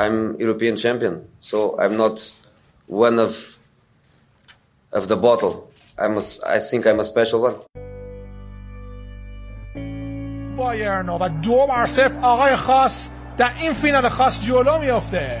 I'm European champion, so I'm not one of of the bottle. I'm a, I think I'm a special one. بایرن و دو بر صفر آقای خاص در این فینال خاص جلو میافته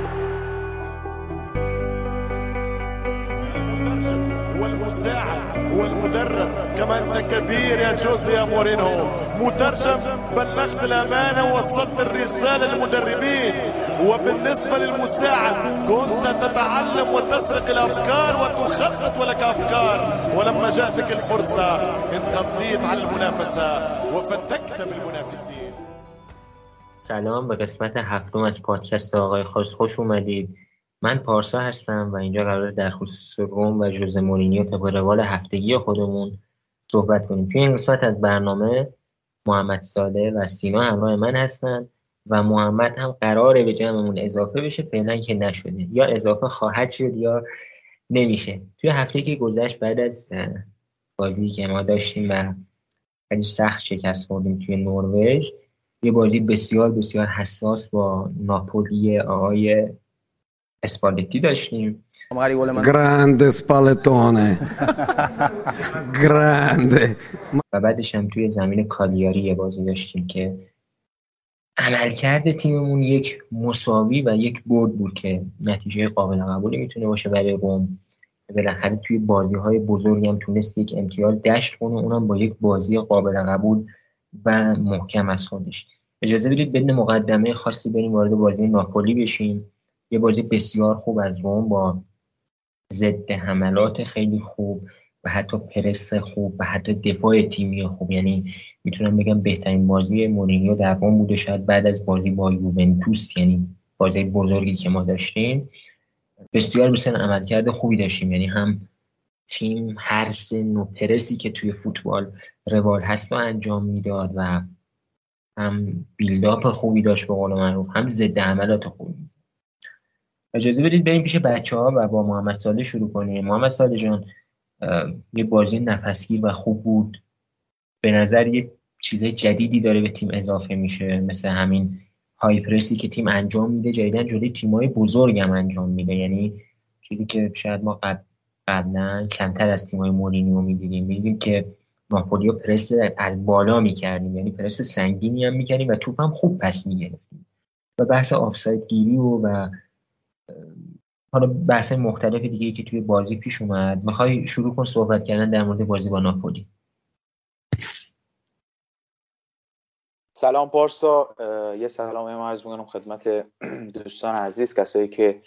والمساعد والمدرب كما أنت كبير يا جوزي يا مورينو. مترجم بلغت الأمانة ووصلت الرسالة للمدربين. وبالنسبة للمساعد كنت تتعلم وتسرق الأفكار وتخطط ولك أفكار. ولما جاءتك الفرصة انقضيت على المنافسة وفتكت بالمنافسين. سلام به قسمت هفتم از پادکست آقای خاص خوش اومدید. من پارسا هستم و اینجا قرار در خصوص روم و جوز مورینیو طبق روال هفتگی خودمون صحبت کنیم. توی این قسمت از برنامه محمد ساده و سینا همراه من هستن و محمد هم قراره به جمعمون اضافه بشه فعلا که نشده. یا اضافه خواهد شد یا نمیشه. توی هفته که گذشت بعد از بازی که ما داشتیم و خیلی سخت شکست خوردیم توی نروژ یه بازی بسیار بسیار حساس با ناپولی آقای اسپالتی داشتیم. گراند اسپالتونه. گراند و بعدش هم توی زمین کالیاری یه بازی داشتیم که عملکرد تیممون یک مساوی و یک برد بود که نتیجه قابل قبولی می‌تونه باشه برای روم. بالاخره توی بازی های بزرگی هم تونست یک امتیاز دشت کنه اونم با یک بازی قابل قبول و محکم از خودش. اجازه بدید بدون مقدمه خاصی بریم وارد بازی ناپولی بشیم. یه بازی بسیار خوب از روم با ضد حملات خیلی خوب و حتی پرس خوب و حتی دفاع تیمی خوب. یعنی می‌تونم بگم بهترین بازی مورینیو در روم بوده. شاید بعد از بازی با یوونتوس یعنی بازی بزرگی که ما داشتیم بسیار بسیار عملکرد خوبی داشتیم. یعنی هم تیم هر سن و پرسی که توی فوتبال روال هست و انجام می‌داد و هم بیلداپ خوبی داشت به قول معروف هم ضد عملات خوبی. اجازه بدید بریم پیش بچه ها و با محمد ساله شروع کنیم. محمد ساله جان یه بازی نفسگیر و خوب بود. به نظر یه چیز جدیدی داره به تیم اضافه میشه مثل همین های پرسی که تیم انجام میده. جدیدن جلوی تیمای بزرگ انجام میده. یعنی چیزی که شاید ما قبلا کمتر از تیمای مورینیو می‌دیدیم. می‌دیدیم که ناپولیو پرس از بالا می‌کردیم. یعنی پرس سنگینی هم می‌کردیم و توپ هم خوب پس می‌گرفتیم. و بحث آفساید گیری و, و حالا بحث مختلف دیگه که توی بازی پیش اومد می‌خوای شروع کن صحبت کردن در مورد بازی با ناپولی. سلام پارسا. یه سلام عرض می‌کنم خدمت دوستان عزیز کسایی که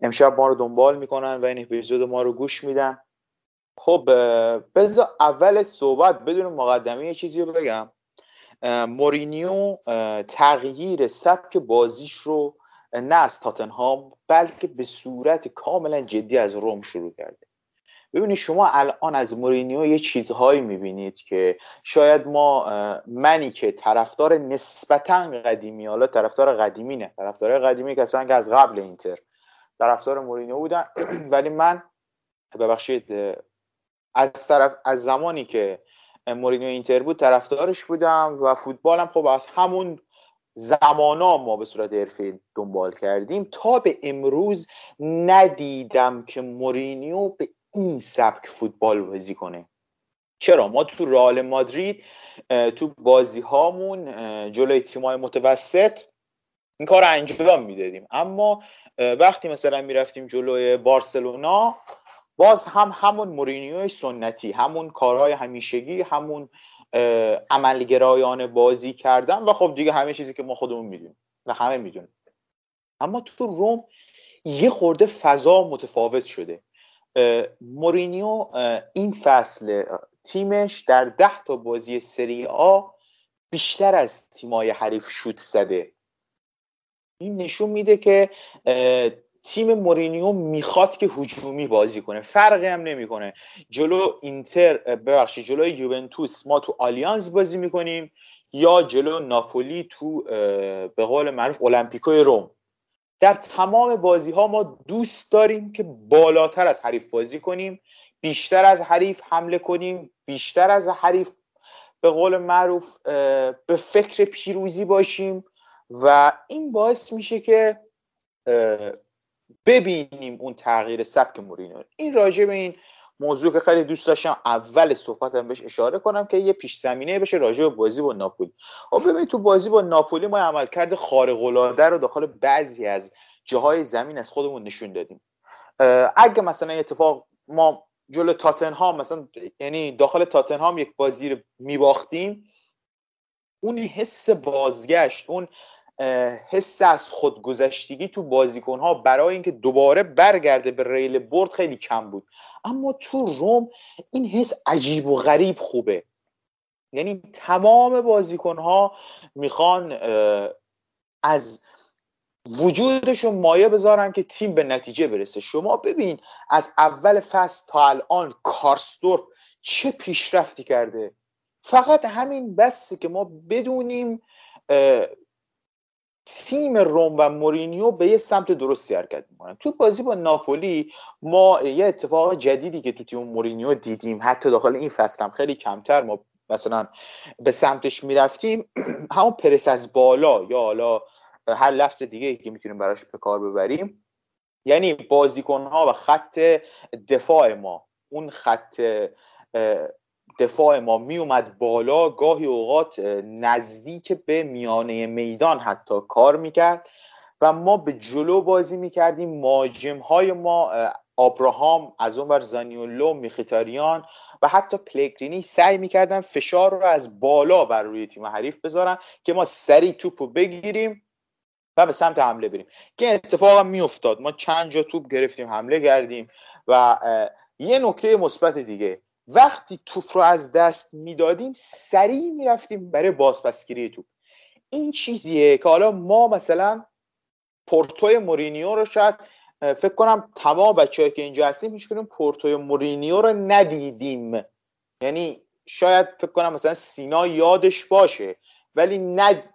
امشب ما رو دنبال می‌کنن و این اپیزود ما رو گوش میدن. خب بذار اول صحبت بدون مقدمه یه چیزی رو بگم. مورینیو تغییر سبک بازیش رو نه از تاتنهام بلکه به صورت کاملا جدی از روم شروع کرده. ببینید شما الان از مورینیو یه چیزهایی می‌بینید که شاید ما منی که طرفدار نسبتا قدیمی حالا طرفدار قدیمی نه طرفدار قدیمی کسانی که از قبل اینتر طرفدار مورینیو بودن. ولی من ببخشید از طرف از زمانی که مورینیو اینتر بود طرفدارش بودم و فوتبالم خب از همون زمانا ما به صورت حرفی دنبال کردیم تا به امروز ندیدم که مورینیو به این سبک فوتبال بازی کنه. چرا؟ ما تو رئال مادرید تو بازی هامون جلوی تیمای متوسط این کار انجام می‌دادیم. اما وقتی مثلا می‌رفتیم جلوی بارسلونا باز هم همون مورینیوی سنتی همون کارهای همیشگی همون عملگرایانه بازی کردن و خب دیگه همه چیزی که ما خودمون می‌دونیم و همه می‌دونیم. اما تو روم یه خورده فضا متفاوت شده. مورینیو این فصل تیمش در ده تا بازی سری آ بیشتر از تیمای حریف شوت زده. این نشون میده که تیم مورینیو می‌خواد که هجومی بازی کنه. فرقی هم نمی‌کنه. جلو اینتر ببخشید جلو یوونتوس ما تو آلیانز بازی می‌کنیم یا جلو ناپولی تو به قول معروف المپیکوی روم. در تمام بازی ها ما دوست داریم که بالاتر از حریف بازی کنیم بیشتر از حریف حمله کنیم بیشتر از حریف به قول معروف به فکر پیروزی باشیم و این باعث میشه که ببینیم اون تغییر سبک مورینیو. این راجع به این موضوع که خیلی دوست داشتم اول صحبتم بهش اشاره کنم که یه پیش زمینه بشه راجع به بازی با ناپولی. خب ببین تو بازی با ناپولی ما عملکرد خارق العاده رو داخل بعضی از جاهای زمین از خودمون نشون دادیم. اگه مثلا اتفاق ما جلو تاتنهام مثلا یعنی داخل تاتنهام یک بازی رو میباختیم اون حس بازگشت اون حس از خودگذشتگی تو بازیکن ها برای اینکه دوباره برگرده به ریل برد خیلی کم بود. اما تو روم این حس عجیب و غریب خوبه. یعنی تمام بازیکن ها می‌خوان از وجودشون مایه بذارن که تیم به نتیجه برسه. شما ببین از اول فصل تا الان کارستور چه پیشرفتی کرده؟ فقط همین بسه که ما بدونیم تیم روم و مورینیو به یه سمت درستی حرکت می‌کنن. تو بازی با ناپولی ما یه اتفاق جدیدی که تو تیم مورینیو دیدیم حتی داخل این فصل هم خیلی کمتر ما مثلا به سمتش می‌رفتیم. همون پرس از بالا یا حالا هر لفظ دیگه که می‌تونیم براش به کار ببریم. یعنی بازیکن ها و خط دفاع ما اون خط دفاع ما می اومد بالا گاهی اوقات نزدیک به میانه میدان حتی کار می‌کرد و ما به جلو بازی می‌کردیم. ماجم های ما آبراهام از اون ور زانیولو میخیتاریان و حتی پلگرینی سعی می‌کردن فشار رو از بالا بر روی تیم حریف بذارن که ما سریع توپ رو بگیریم و به سمت حمله بریم. که اتفاق هم میافتاد. ما چند جا توپ گرفتیم حمله کردیم و یه نکته مثبت دیگه. وقتی توپ رو از دست می‌دادیم سریع می‌رفتیم برای بازپسگیری توپ. این چیزیه که حالا ما مثلا پورتوی مورینیو رو شاید فکر کنم تمام بچه که اینجا هستیم هیچ کنیم پورتوی مورینیو رو ندیدیم. یعنی شاید فکر کنم مثلا سینا یادش باشه ولی ند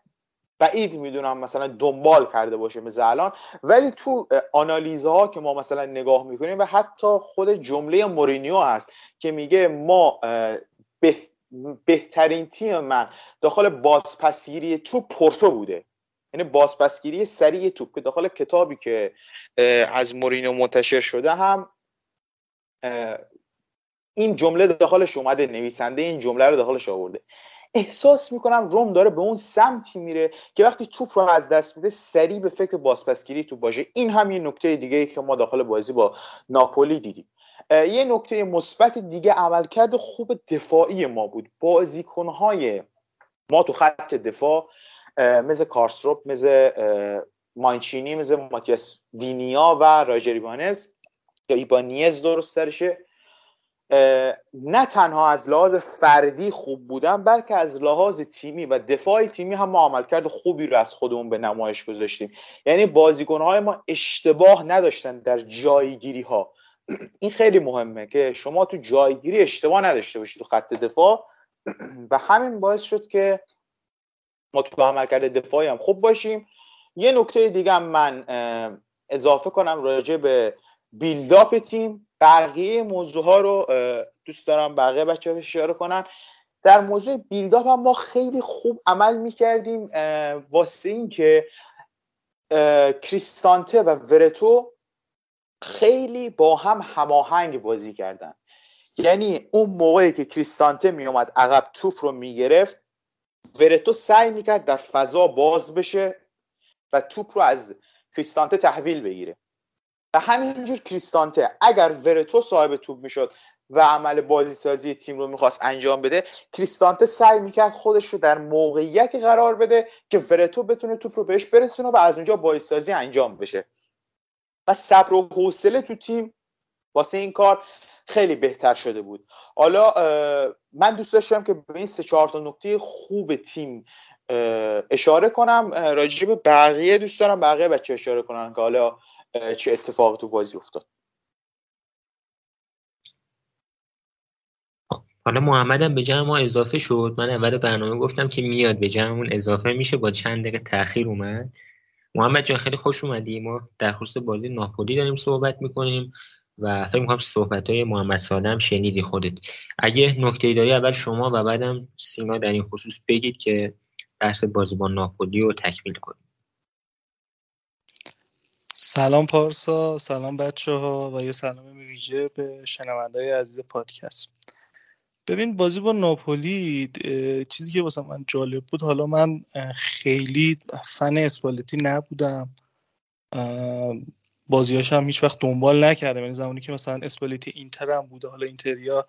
بعید می‌دونم مثلا دنبال کرده باشه مثل الان. ولی تو آنالیزها که ما مثلا نگاه می‌کنیم و حتی خود جمله مورینیو هست که میگه ما بهترین تیم من داخل بازپسگیری تو پورتو بوده. یعنی بازپسگیری سریع توپ که داخل کتابی که از مورینیو منتشر شده هم این جمله داخلش اومده نویسنده این جمله رو داخلش آورده. احساس می‌کنم روم داره به اون سمتی میره که وقتی توپ رو از دست میده سریع به فکر بازپسگیری تو باشه. این هم یه نکته دیگه ای که ما داخل بازی با ناپولی دیدیم. یه نکته مثبت دیگه عملکرد خوب دفاعی ما بود. بازیکنهای ما تو خط دفاع مثل کارستروپ مثل مانچینی مثل ماتیاس وینیا و راجریبانز یا ایبانیز درست درشه نه تنها از لحاظ فردی خوب بودن بلکه از لحاظ تیمی و دفاع تیمی هم ما عملکرد خوبی رو از خودمون به نمایش گذاشتیم. یعنی بازیکنهای ما اشتباه نداشتن در جایگیری ها این خیلی مهمه که شما تو جایگیری اشتباه نداشته باشید تو خط دفاع. و همین باعث شد که ما تو عملکرد دفاعی هم خوب باشیم. یه نکته دیگه من اضافه کنم راجع به بیلداپ تیم. بقیه موضوع ها رو دوست دارم بقیه بچه ها اشاره کنن. در موضوع بیلداپ هم ما خیلی خوب عمل می‌کردیم واسه این که کریستانته و ورتو خیلی با هم هماهنگ بازی کردن. یعنی اون موقعی که کریستانته میومد عقب توپ رو می‌گرفت ورتو سعی می‌کرد در فضا باز بشه و توپ رو از کریستانته تحویل بگیره. و همینجور کریستانته. اگر ورتو صاحب توپ می‌شد و عمل بازی سازی تیم رو می‌خواست انجام بده کریستانته سعی می‌کرد خودش رو در موقعیتی قرار بده که ورتو بتونه توپ رو بهش برسونه و از اونجا بازی سازی انجام بشه. و صبر و حوصله تو تیم واسه این کار خیلی بهتر شده بود. حالا من دوست داشتم که به این سه چهار تا نکته خوب تیم اشاره کنم. راجع به بقیه دوست دارم بقیه بچه اشاره کنن که حالا چه اتفاقی تو بازی افتاد. حالا محمد هم به جمع ما اضافه شد. من اول برنامه گفتم که میاد به جمعمون اضافه میشه. با چند دقیقه تاخیر اومد. محمد جان خیلی خوش اومدی. ما در خصوص بازی ناپولی داریم صحبت می‌کنیم و فکر می‌کنم صحبت های محمد ساده هم شنیدی خودت. اگه نکته داری اول شما و بعدم سینا در این خصوص بگید که بحث بازی با ناپولی رو تکمیل کنیم سلام پارسا سلام بچه ها و یه سلام ویژه به شنونده عزیز پادکست. ببین بازی با ناپولی چیزی که واسه من جالب بود حالا من خیلی فن اسپالتی نبودم. بازیاش هم هیچ وقت دنبال نکردم یعنی زمانی که مثلا اسپالتی اینتر هم بوده حالا اینتریا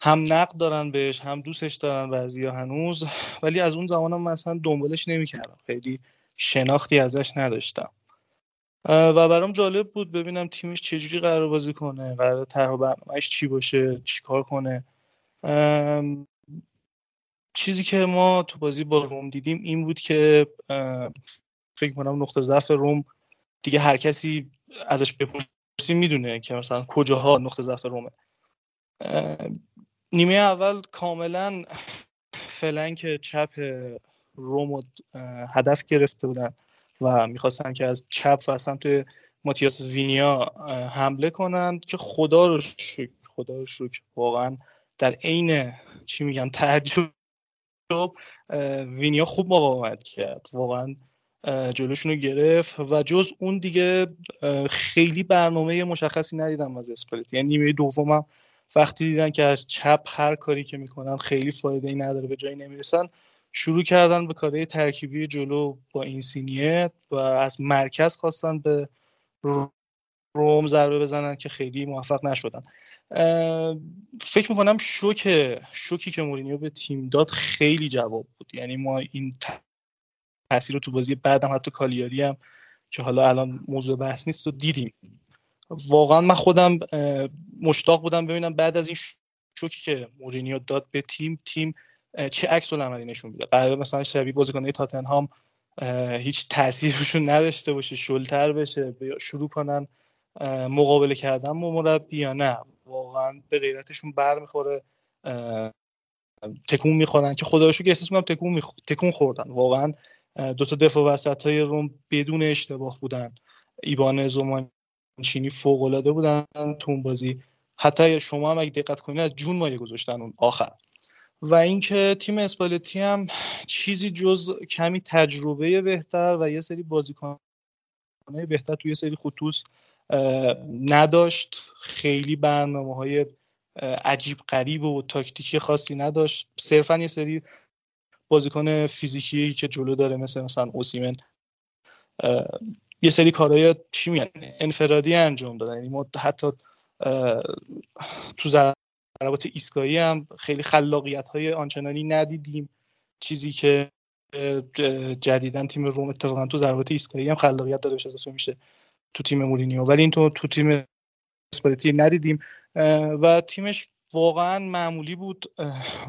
هم نقد دارن بهش هم دوستش دارن بعضیا هنوز ولی از اون زمان هم مثلا دنبالش نمی‌کردم. خیلی شناختی ازش نداشتم. و برام جالب بود ببینم تیمش چجوری قرار بازی کنه قرار طرح برنامهش چی باشه چیکار کنه. چیزی که ما تو بازی با روم دیدیم این بود که فکر کنم نقطه ضعف روم دیگه هر کسی ازش بپرسی می‌دونه که مثلا کجاها نقطه ضعف رومه. نیمه اول کاملا فلنک چپ روم هدف گرفته بودن. و می‌خواستن که از چپ و سمت ماتیاس وینیا حمله کنن که خدا رو شکر خدا رو شکر. واقعا در عین چی میگن تعجب وینیا خوب مقاومت کرد. واقعا جلوشون رو گرفت و جز اون دیگه خیلی برنامه مشخصی ندیدم از اسپلیت یعنی نیمه دومم وقتی دیدن که از چپ هر کاری که می‌کنن خیلی فایده ای نداره به جایی نمی‌رسن شروع کردن به کارهای ترکیبی جلو با این سینیه و از مرکز خواستن به روم ضربه بزنن که خیلی موفق نشدن. فکر می‌کنم شوک شوکی که مورینیو به تیم داد خیلی جواب بود. یعنی ما این تاثیر رو تو بازی بعدم حتی کالیاری هم که حالا الان موضوع بحث نیست و دیدیم. واقعا من خودم مشتاق بودم ببینم بعد از این شوکی که مورینیو داد به تیم تیم چه عکس العملی نشون میده قرار مثلا شبیه بازیکن‌های تاتنهام هیچ تاثیرشون نداشته باشه شلتر بشه شروع کنن مقابله کردن با مربی یا نه. واقعا به غیرتشون بر می‌خوره تکون می‌خورن که خدا که احساس می‌کنم تکون, میخ... تکون خوردن. واقعا دو تا دفاع وسط های روم بدون اشتباه بودن. ایبان زمانچینی فوق العاده بودن تو اون بازی. حتی شما هم اگه دقت کنید از جون مایه گذاشتن اون آخر. و اینکه تیم اسپالتی هم چیزی جز کمی تجربه بهتر و یه سری بازیکن بهتر توی یه سری خطوط نداشت. خیلی برنامه های عجیب قریب و تاکتیکی خاصی نداشت. صرفا یه سری بازیکن فیزیکی که جلو داره مثل مثلا اوسیمن یه سری کارهای چی میگن؟ انفرادی انجام دادن. یعنی ما حتی تو ضربات ایستگاهی هم خیلی خلاقیت های آنچنانی ندیدیم. چیزی که جدیدا تیم روم اتفاقا تو ضربات ایستگاهی هم خلاقیت داره اضافه میشه تو تیم مورینیو. ولی این تو تو تیم اسپالتی ندیدیم. و تیمش واقعا معمولی بود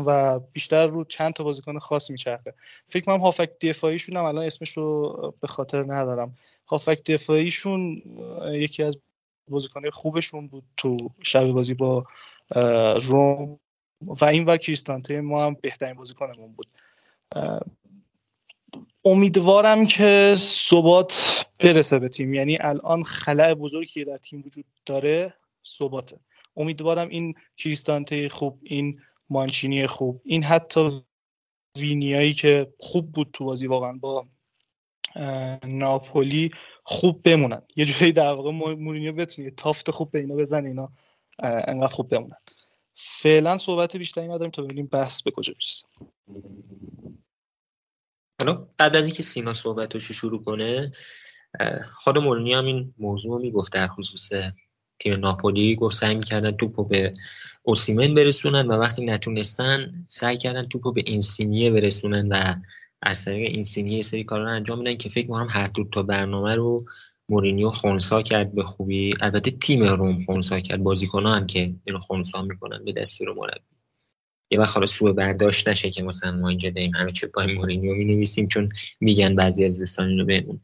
و بیشتر رو چند تا بازیکن خاص میچرخه. فکر کنم هافک دفاعیشون هم الان اسمش رو به خاطر ندارم. هافک دفاعیشون یکی از بازیکن خوبشون بود تو شب بازی با روم و این و کریستانته ما هم بهترین بازیکنمون بود. امیدوارم که ثبات برسه به تیم. یعنی الان خلع بزرگی که در تیم وجود داره ثباته. امیدوارم این کریستانته خوب این مانچینی خوب این حتی وینیایی که خوب بود تو بازی واقعا با ناپولی خوب بمونن. یه جوری در واقع مورینیو بتونه تافت خوب به اینا بزنه اینا انقدر خوب بمونن. فعلا صحبت بیشتری نداریم تا ببینیم بحث به کجا می‌رسه. حالا قبل از اینکه سینا صحبتش شروع کنه خود مورینیو هم این موضوع می‌گفت در خصوص تیم ناپولی گفت سعی می‌کردن توپو به اوسیمن برسونن و وقتی نتونستن سعی کردن توپو به اینسینیه برسونن و از طریق اینسینیه سری کارا رو انجام میدن که فکر می‌کنم هر دو تا برنامه رو مورینیو خونسا کرد به خوبی. البته تیم روم خونسا کرد. بازیکنان هم که اینو خونسا می‌کنن به دستور مربی. یه وقت حالا سوء برداشت نشه که مثلا ما اینجا داریم همه چه پای مورینیو می نویسیم چون میگن بعضی از دوستان اینو بهمون.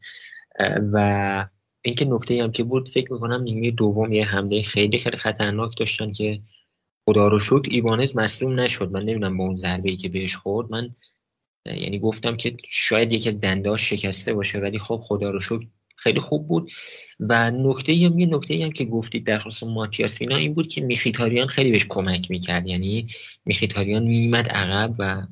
و اینکه نکته هم که بود فکر می‌کنم نیمه دوم یه حمله خیلی خیلی خطرناک داشتن که خدا رو شکر ایوانز مصدوم نشد. من نمی‌دونم با اون ضربه ای که بهش خورد. من یعنی گفتم که شاید یکی از دنداش شکسته باشه ولی خب خدا رو شکر خیلی خوب بود. و نکته هم یه نکته هم که گفتید در خصوص ماتیاس این بود که میخیتاریان خیلی بهش کمک می‌کرد. یعنی میخیتاریان میمد عقب و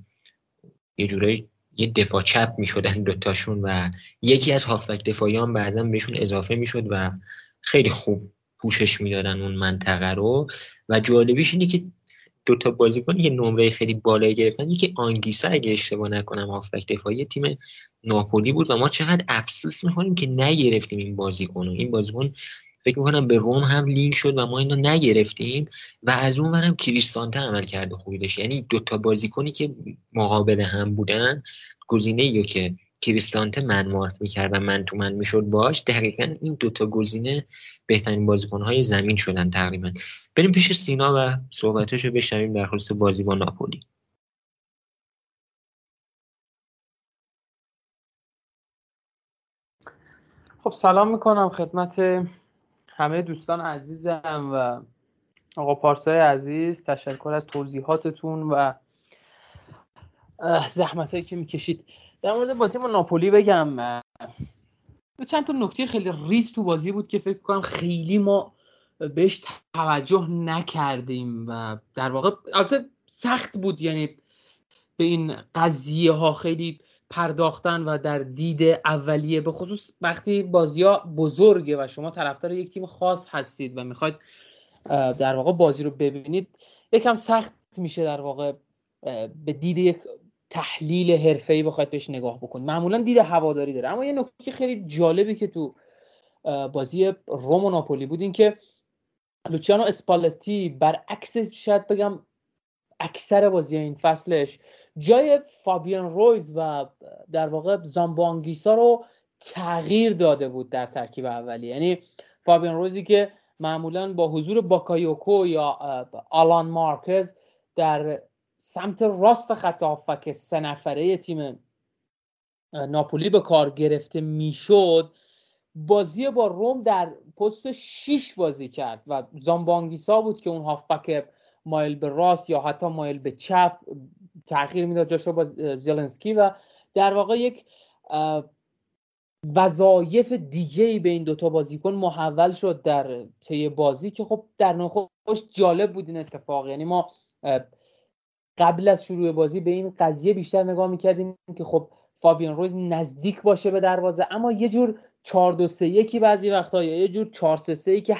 یه جورایی یه دفاع چپ می‌شدن دوتاشون و یکی از هافبک دفاعیان بعدا بهشون اضافه می‌شد و خیلی خوب پوشش می‌دادن اون منطقه رو. و جالبیش اینه که دو تا بازیکن یه نمره خیلی بالایی گرفتن. یکی آنگیسا اگه اشتباه نکنم هافبک دفاعی تیم ناپولی بود و ما چقدر افسوس می‌کنیم که نگرفتیم این بازیکن این بازیکن فکر می‌کنم به روم هم لینک شد و ما اینو نگرفتیم و از اون ورم کریستانته عمل کرده خوبی داشت. یعنی دوتا بازیکنی که مقابل هم بودن گزینه یا که کریستانته من مارک می‌کرد و من تو من می‌شد باش دقیقا این دوتا گزینه بهترین بازیکنهای زمین شدن تقریبا. بریم پیش سینا و صحبتش رو بشنویم در خصوص بازی با ناپولی. خب سلام می‌کنم خدمت همه دوستان عزیزم و آقا پارسای عزیز تشکر از توضیحاتتون و زحمت هایی که می‌کشید. در مورد بازی با ناپولی بگم چند تا نکته خیلی ریز تو بازی بود که فکر کنم خیلی ما بهش توجه نکردیم و در واقع البته سخت بود یعنی به این قضیه ها خیلی پرداختن و در دید اولیه به خصوص وقتی بازی ها بزرگه و شما طرفدار یک تیم خاص هستید و می‌خواید در واقع بازی رو ببینید یکم سخت میشه در واقع به دید یک تحلیل حرفه‌ای بخواید بهش نگاه بکنید معمولا دید هواداری داره. اما یه نکته خیلی جالبی که تو بازی روم و ناپولی بود این که لوچیانو اسپالتی برعکس شاید بگم اکثر بازی این فصلش جای فابیان رویز و در واقع زامبو آنگیسا رو تغییر داده بود در ترکیب اولی. یعنی فابیان رویزی که معمولا با حضور باکایوکو یا آلان مارکز در سمت راست خط هافک سه نفره تیم ناپولی به کار گرفته می‌شد. بازی با روم در پست 6 بازی کرد و زامبانگیسا بود که اون هافبک مایل به راست یا حتی مایل به چپ تغییر می‌داد جاش رو با زلنسکی و در واقع یک وظایف دیگه به این دوتا بازیکن محول شد در طی بازی که خب در نخوش جالب بود این اتفاق. یعنی ما قبل از شروع بازی به این قضیه بیشتر نگاه می‌کردیم که خب فابیان روز نزدیک باشه به دروازه. اما یه جور 4 2 3 1 بعضی وقتا یا یه جور 4 3 3 که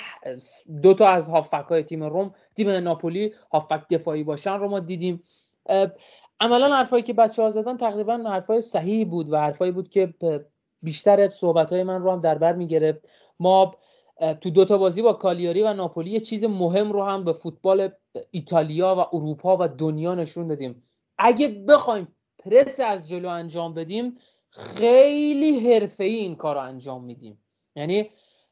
دو تا از هافک تیم روم تیم ناپولی هافک دفاعی باشن رو ما دیدیم. عملا حرفایی که بچه ها زدن تقریبا حرفای صحیحی بود و حرفایی بود که بیشتر صحبت های من رو هم در بر می‌گرفت. ما تو دوتا بازی با کالیاری و ناپولی یه چیز مهم رو هم به فوتبال ایتالیا و اروپا و دنیا نشون دادیم. اگه بخوایم پرس از جلو انجام بدیم خیلی حرفه‌ای این کار رو انجام میدیم. یعنی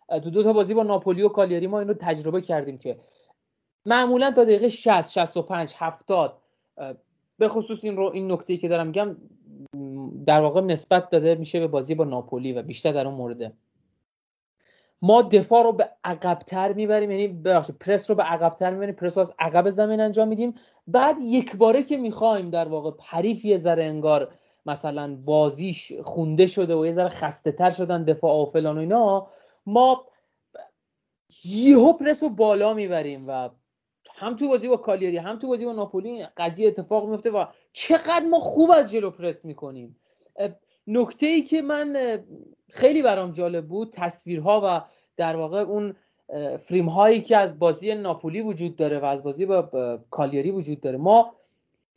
تو دو تا بازی با ناپولی و کالیاری ما اینو تجربه کردیم که معمولا تا دقیقه 60 65 70 به خصوص این رو این نکته که دارم میگم در واقع نسبت داده میشه به بازی با ناپولی و بیشتر در اون مورده. ما دفاع رو به عقبتر می‌بریم یعنی ببخشید پرس رو به عقبتر می‌بریم پرس رو از عقب زمین انجام میدیم. بعد یک باره که می‌خوایم در واقع حریف یه ذره انگار مثلا بازیش خونده شده و یه ذره خسته تر شدن دفاع و فلان و اینا ما یهو پرس رو بالا می‌بریم و هم تو بازی با کالیاری هم تو بازی با ناپولی قضیه اتفاق میفته و چقدر ما خوب از جلو پرس می‌کنیم. نکته ای که من خیلی برام جالب بود تصویرها و در واقع اون فریم هایی که از بازی ناپولی وجود داره و از بازی با کالیاری وجود داره. ما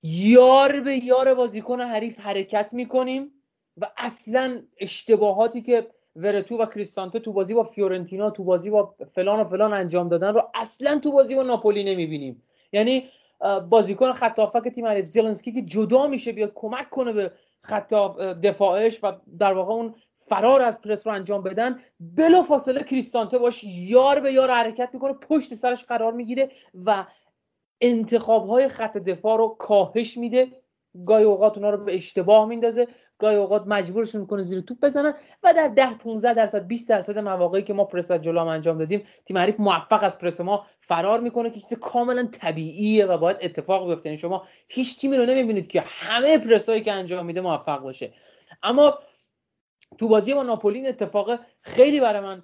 یار به یار بازیکن حریف حرکت می‌کنیم و اصلا اشتباهاتی که ورتو و کریستانته تو بازی با فیورنتینا تو بازی با فلان و فلان انجام دادن رو اصلا تو بازی با ناپولی نمی‌بینیم. یعنی بازیکن خط تیم حریف زلنسکی که جدا میشه بیاد کمک کنه به خط دفاعش و در واقع اون فرار از پرس رو انجام بدن بلا فاصله کریستانته باش یار به یار حرکت می‌کنه پشت سرش قرار می‌گیره و انتخاب های خط دفاع رو کاهش میده. گاهی اوقات اونا رو به اشتباه میندازه گاهی اوقات مجبورشون کنه زیر توپ بزنن و در 10 15 درصد 20 درصد مواقعی که ما پرس از جلو انجام دادیم تیم حریف موفق از پرس ما فرار می‌کنه که چیز کاملا طبیعیه و باید اتفاق بیفته. یعنی شما هیچ تیمی رو نمی‌بینید که همه پرسایی که انجام میده موفق باشه. اما تو بازی با ناپولی اتفاق خیلی برای من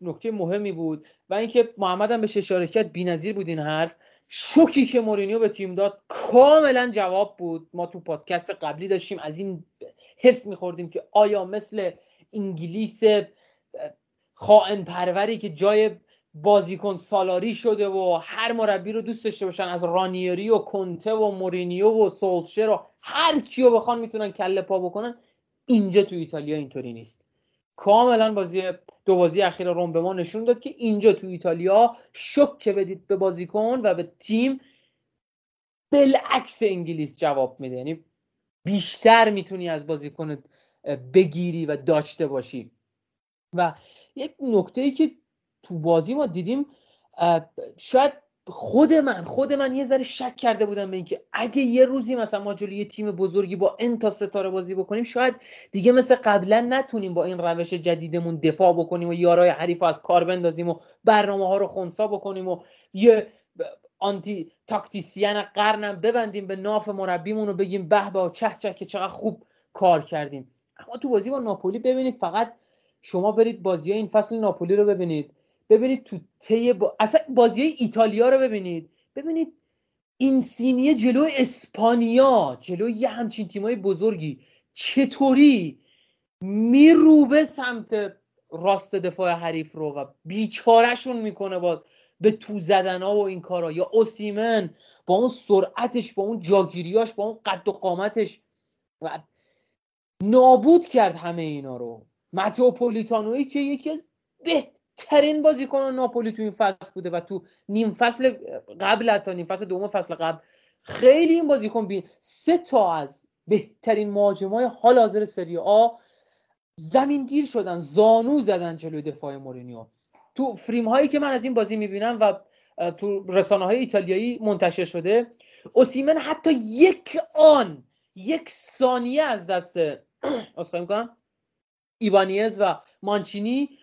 نکته مهمی بود و اینکه محمد هم بهش اشاره کرد بی‌نظیر بود این حرف. شوکی که مورینیو به تیم داد کاملا جواب بود. ما تو پادکست قبلی داشتیم از این حرص میخوردیم که آیا مثل انگلیس خائن پروری که جای بازیکن سالاری شده و هر مربی رو دوست داشته باشن از رانیری و کنته و مورینیو و سولشر و هر کیو بخوان می‌تونن کله پا بکنن اینجا تو ایتالیا اینطوری نیست. کاملا بازی دو بازی اخیر روم به ما نشون داد که اینجا تو ایتالیا شک بدید به بازیکن و به تیم بالعکس انگلیس جواب میده. یعنی بیشتر می‌تونی از بازیکن بگیری و داشته باشی. و یک نکته ای که تو بازی ما دیدیم شاید خود من خود من یه ذره شک کرده بودم به اینکه اگه یه روزی مثلا ما جلوی یه تیم بزرگی با انتا ستاره بازی بکنیم شاید دیگه مثل قبلا نتونیم با این روش جدیدمون دفاع بکنیم و یارای حریف از کار بندازیم و برنامه ها رو خونسا بکنیم و یه آنتی تاکتیسیان قرنم ببندیم به ناف مربیمون و بگیم به به چه چه که چقدر خوب کار کردیم. اما تو بازی با ناپولی ببینید فقط شما برید بازی این فصل ناپولی رو ببینید. ببینید تو تی با... اصلا بازی ایتالیا رو ببینید. ببینید این سینیه جلو اسپانیا جلو یه همچین تیمای بزرگی. چطوری میروبه سمت راست دفاع حریف رو و بیچارهشون می‌کنه با به تو زدن ها و این کارا. یا اوسیمن با اون سرعتش با اون جاگیریاش با اون قد و قامتش. و نابود کرد همه اینا رو. ماتیو پولیتانوی که یکی از بهترین بازیکن ناپولی تو این فصل بوده و تو نیم فصل قبل تا نیم فصل دوم فصل قبل. خیلی این بازیکن بین سه تا از بهترین مهاجمای حال حاضر سری آ زمین گیر شدن زانو زدن جلوی دفاع مورینیو. تو فریم هایی که من از این بازی می‌بینم و تو رسانه های ایتالیایی منتشر شده اوسیمن حتی یک آن یک ثانیه از دست اصخایی می‌کنم ایوانیز و مانچینی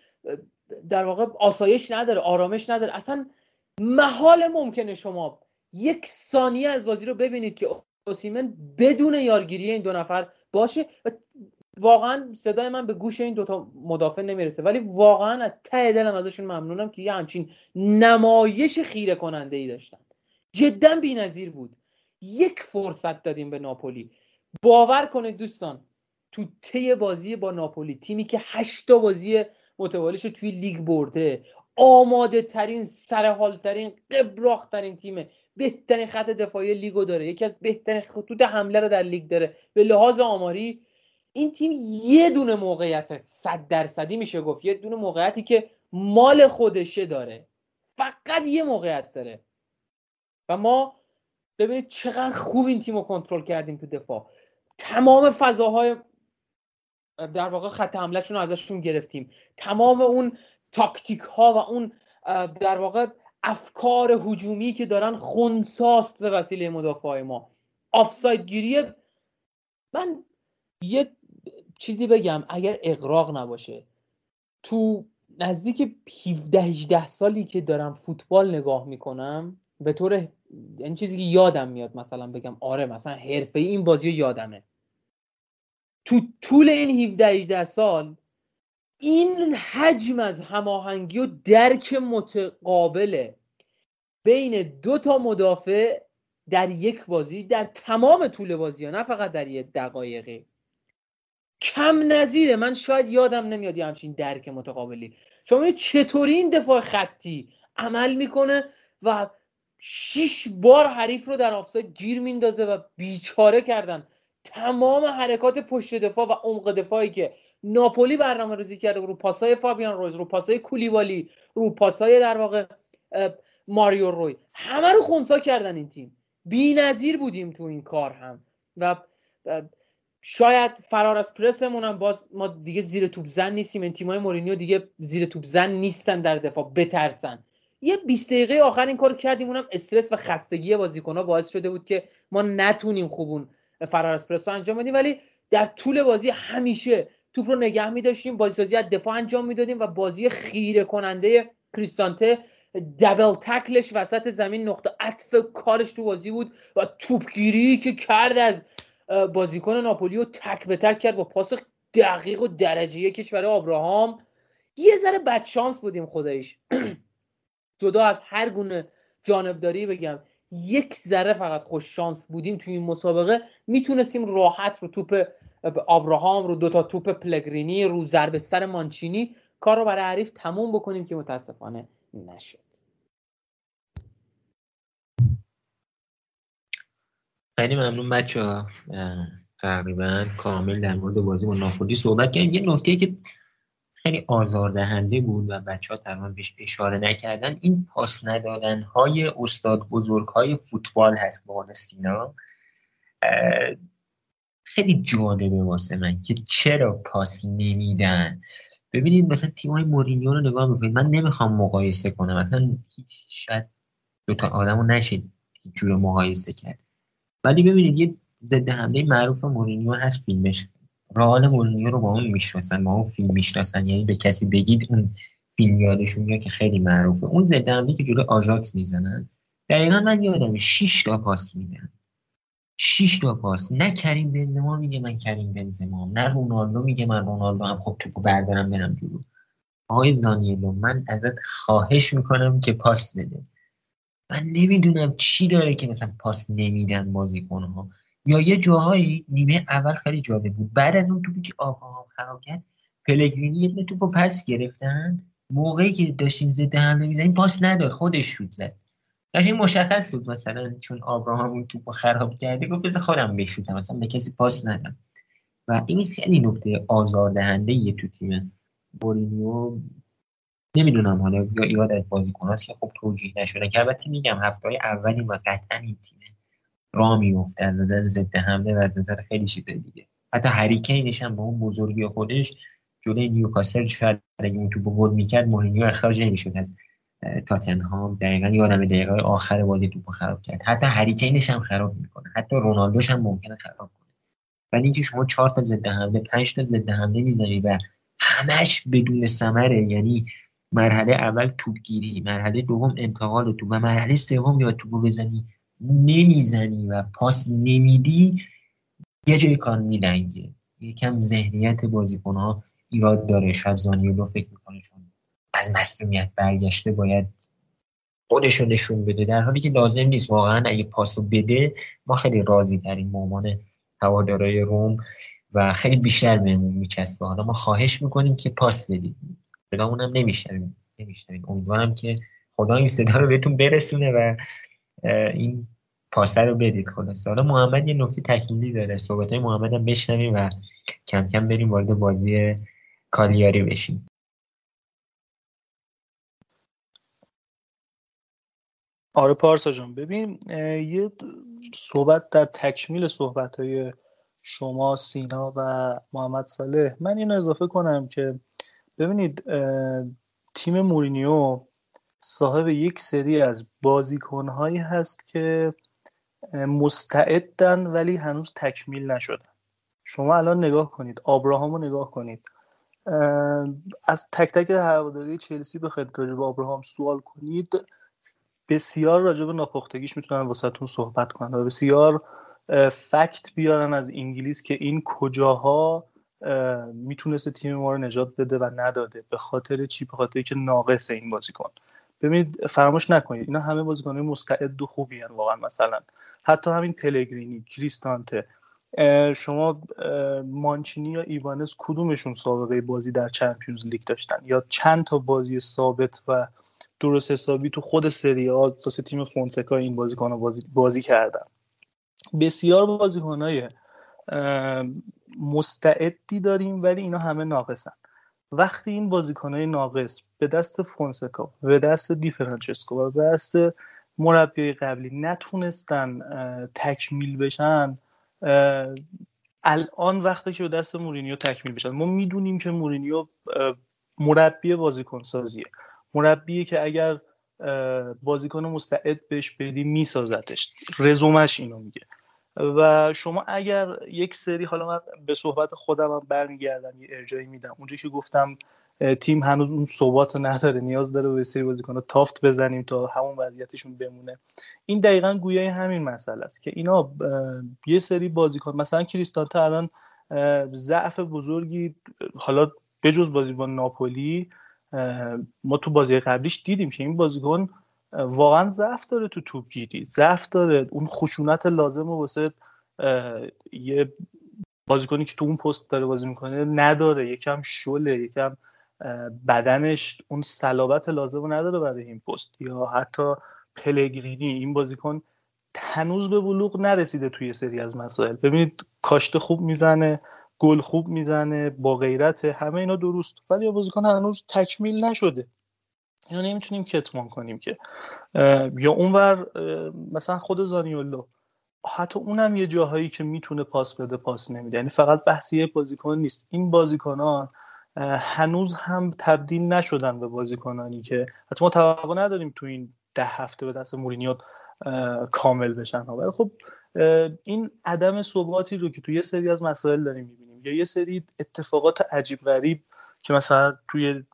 در واقع آسایش نداره آرامش نداره. اصلا محال ممکنه شما یک ثانیه از بازی رو ببینید که اوسیمن بدون یارگیری این دو نفر باشه و واقعا صدای من به گوش این دوتا مدافع نمی‌رسه. ولی واقعا از ته دلم ازشون ممنونم که یه همچین نمایش خیره کننده ای داشتن. جدا بی‌نظیر بود. یک فرصت دادیم به ناپولی. باور کنید دوستان تو طی بازی با ناپولی تیمی که هشتا بازی متوالیش توی لیگ برده. آماده ترین سرحال ترین قبراخ ترین تیمه. بهترین خط دفاعی لیگو داره. یکی از بهترین خطوط حمله رو در لیگ داره. به لحاظ آماری این تیم یه دونه موقعیت صد درصدی میشه گفت. یه دونه موقعیتی که مال خودشه داره. فقط یه موقعیت داره. و ما ببینید چقدر خوب این تیم رو کنترل کردیم تو دفاع. تمام فضاهای در واقع خط حملهشون رو ازشون گرفتیم. تمام اون تاکتیک ها و اون در واقع افکار هجومی که دارن خونساست به وسیله مدافع ما. آفساید گیری من یه چیزی بگم اگر اقراق نباشه. تو نزدیک 17 18 سالی که دارم فوتبال نگاه می‌کنم به طور این یعنی چیزی که یادم میاد مثلا بگم آره مثلا حرفه این بازی یادمه. تو طول این 17 18 سال این حجم از هماهنگی و درک متقابله. بین دو تا مدافع در یک بازی در تمام طول بازی ها نه فقط در یک دقایقی. کم نظیره. من شاید یادم نمیاد یه همچین درک متقابلی. شما چطوری این دفاع خطی عمل می‌کنه و شیش بار حریف رو در آفساید گیر میندازه و بیچاره کردن. تمام حرکات پشت دفاع و عمق دفاعی که ناپولی برنامه ریزی کرده رو پاسای فابیان رویز رو پاسای کولیبالی رو پاسای در واقع ماریو روی همه رو خونسا کردن این تیم. بی نظیر بودیم تو این کار هم. و شاید فرار از پرسمون هم باز ما دیگه زیر توپ زن نیستیم. این تیمای مورینیو دیگه زیر توپ زن نیستن در دفاع بترسن. یه 20 دقیقه آخر این کار کردیم اونم استرس و خستگی بازیکن‌ها باعث شده بود که ما نتونیم خوبون فرار از رو انجام بدیم. ولی در طول بازی همیشه توپ رو نگه می بازیسازی از دفاع انجام می‌دادیم و بازی خیره کننده کریستانته دبل تکلش وسط زمین نقطه عطف کارش تو بازی بود و توپگیری که کرد از بازیکن ناپولی و تک به تک کرد با پاس دقیق و درجه یکش برای آبراهام یه ذره بدشانس بودیم خدایش جدا از هر گونه جانبداری بگم. یک ذره فقط خوش شانس بودیم توی این مسابقه. می‌تونستیم راحت رو توپ آبراهام رو دوتا توپ پلگرینی رو ضربه سر مانچینی کار رو برای حریف تموم بکنیم که متاسفانه نشد. خیلی ممنون بچه ها تقریبا کامل در مورد بازی با ناپولی صحبت کردیم. یه نکته که خیلی آزاردهنده بود و بچه ها تقریبا بهش اشاره نکردن. این پاس ندادن های استاد بزرگ های فوتبال هست به سینا. خیلی جالبه واسه من که چرا پاس نمیدن. ببینید مثلا تیم های مورینیو رو نگاه می‌کنید. من نمی‌خوام مقایسه کنم. مثلا هیچ شاید دوتا آدم رو نشید جور مقایسه کرد. ولی ببینید یه ضد حمله معروف مورینیو هست فیلمش. رئال مورینیو رو با اون می‌شناسن با اون فیلم می‌شناسن. یعنی به کسی بگید اون فیلم یادشون میاد که خیلی معروفه. اون ضد که جلوی آژاکس می‌زنن دقیقا من یادم 6 تا پاس میدن. 6 تا پاس. نه کریم بنزما میگه من کریم بنزما نه رونالدو میگه من رونالدو هم خب توپو بردارم برم جلو. آقای زانیلو من ازت خواهش می‌کنم که پاس بده. من نمی‌دونم چی داره که مثلا پاس نمیدن بازیکنها. یا یه جاهایی نیمه اول خیلی جالب بود. بعد از اون توپی که آقا خراب کرد پلگرینی یه توپو پس گرفتن. موقعی که داشتیم زده حمله می‌زنیم پاس نداد خودش شد زد. این مشخص بود مثلا چون آبراهام اون توپو خراب کرده گفت بذار خودم بشوتم مثلا به کسی پاس ندم. و این خیلی نکته آزاردهنده یه تو تیم بورینیو نمی‌دونم حالا یا ایراد از بازیکناست که خب توجیه نشده. که البته میگم هفته اولی و قطعا این تیم را میفته از نظر ضد حمله و از نظر خیلی چیز دیگه. حتی هریکینش هم با اون بزرگی خودش جلوی نیوکاسل شاید اگه اون توپو گل می‌کرد مورینیو اخراج نمی‌شد از تاتنهام. دقیقا یادم دقیقه آخر بازی توپو خراب کرد. حتی هریکینش هم خراب می‌کنه. حتی رونالدوش هم ممکنه خراب کنه. ولی اینکه شما چهار تا ضد حمله پنج تا ضد حمله می‌زنی و همش بدون ثمره یعنی مرحله اول توپگیری مرحله دوم انتقال تو و مرحله سوم یا توپو بزنی نمی‌زنی و پاس نمیدی یه جای کار میلنگه. یکم ذهنیت بازیکن ها ایراد داره. شاید زانیولو فکر می‌کنه چون از مسئولیت برگشته باید خودش نشون بده. در حالی که لازم نیست. واقعا اگه پاس رو بده ما خیلی راضی ترین مامان هوادارای روم و خیلی بیشتر بهمون میچسبه. حالا ما خواهش می‌کنیم که پاس بدید صدامون هم نمیشنویم نمیشنویم امیدوارم که خدا این صدا رو بهتون برسونه و این پاسه رو بدید خلاصه. حالا محمد یه نکته تکمیلی داره. صحبت های محمد هم بشنویم و کم کم بریم وارد بازی کالیاری بشیم. آره پارسا جان ببین یه صحبت در تکمیل صحبت های شما سینا و محمد صالح من اینو اضافه کنم که ببینید تیم مورینیو صاحب یک سری از بازیکنهایی هست که مستعدن ولی هنوز تکمیل نشدن. شما الان نگاه کنید آبراهام رو نگاه کنید. از تک تک هواداری چلسی بخواید راجع به آبراهام سوال کنید. بسیار راجع به ناپختگیش می‌تونن واسهتون صحبت کنن و بسیار فکت بیارن از انگلیس که این کجاها می‌تونسته تیم ما رو نجات بده و نداده به خاطر چی؟ به خاطر که ناقص این بازیکن. ببینید فراموش نکنید اینا همه بازیکن مستعد و خوبی هن واقعا مثلا. حتی همین پلگرینی کریستانته. شما مانچینی یا ایوانس کدومشون سابقه بازی در چمپیونز لیگ داشتن؟ یا چند تا بازی ثابت و درست حسابی تو خود سری ها واسه تیم فونسکا این بازیکن بازی, بازی کردن؟ بسیار بازیکنهای مستعدی داریم ولی اینا همه ناقصن. وقتی این بازیکنهای ناقص به دست فونسکا به دست دیفرانچسکو و به دست مربی قبلی نتونستن تکمیل بشن. الان وقتی که به دست مورینیو تکمیل بشن. ما می‌دونیم که مورینیو مربی بازیکن سازیه مربیه که اگر بازیکن مستعد بهش بدی میسازتش رزومش اینو میگه. و شما اگر یک سری حالا من به صحبت خودم برمیگردم یه ارجایی میدم. اونجا که گفتم تیم هنوز اون ثبات نداره نیاز داره به سری بازیکن تافت بزنیم تا همون وضعیتشون بمونه. این دقیقا گویای همین مسئله است که اینا یه سری بازیکن مثلا کریستانتا الان ضعف بزرگی حالا بجز بازی با ناپولی ما تو بازی قبلیش دیدیم که این بازیکن واقعا ضعف داره تو توپگیری. ضعف داره. اون خشونت لازم واسه یه بازیکنی که تو اون پست داره بازی می‌کنه نداره. یکم شله یکم بدنش اون صلابت لازم رو نداره برای این پست. یا حتی پلگرینی این بازیکن هنوز به بلوغ نرسیده توی سری از مسائل. ببینید کاشته خوب می‌زنه گل خوب می‌زنه با غیرت همه اینا درست. ولی بازیکن هنوز تکمیل نشده. اینا نمی‌تونیم کتمان کنیم که. یا اونور مثلا خود زانیولو. حتی اونم یه جاهایی که می‌تونه پاس بده پاس نمیده. یعنی فقط بحث یه بازیکن نیست. این بازیکنان هنوز هم تبدیل نشدن به بازیکنانی که حتی ما توقع نداریم تو این ده هفته به دست مورینیو کامل بشن ولی خب این عدم ثباتی رو که تو یه سری از مسائل داریم می‌بینیم یا یه سری اتفاقات عجیب غریب که مثلا توی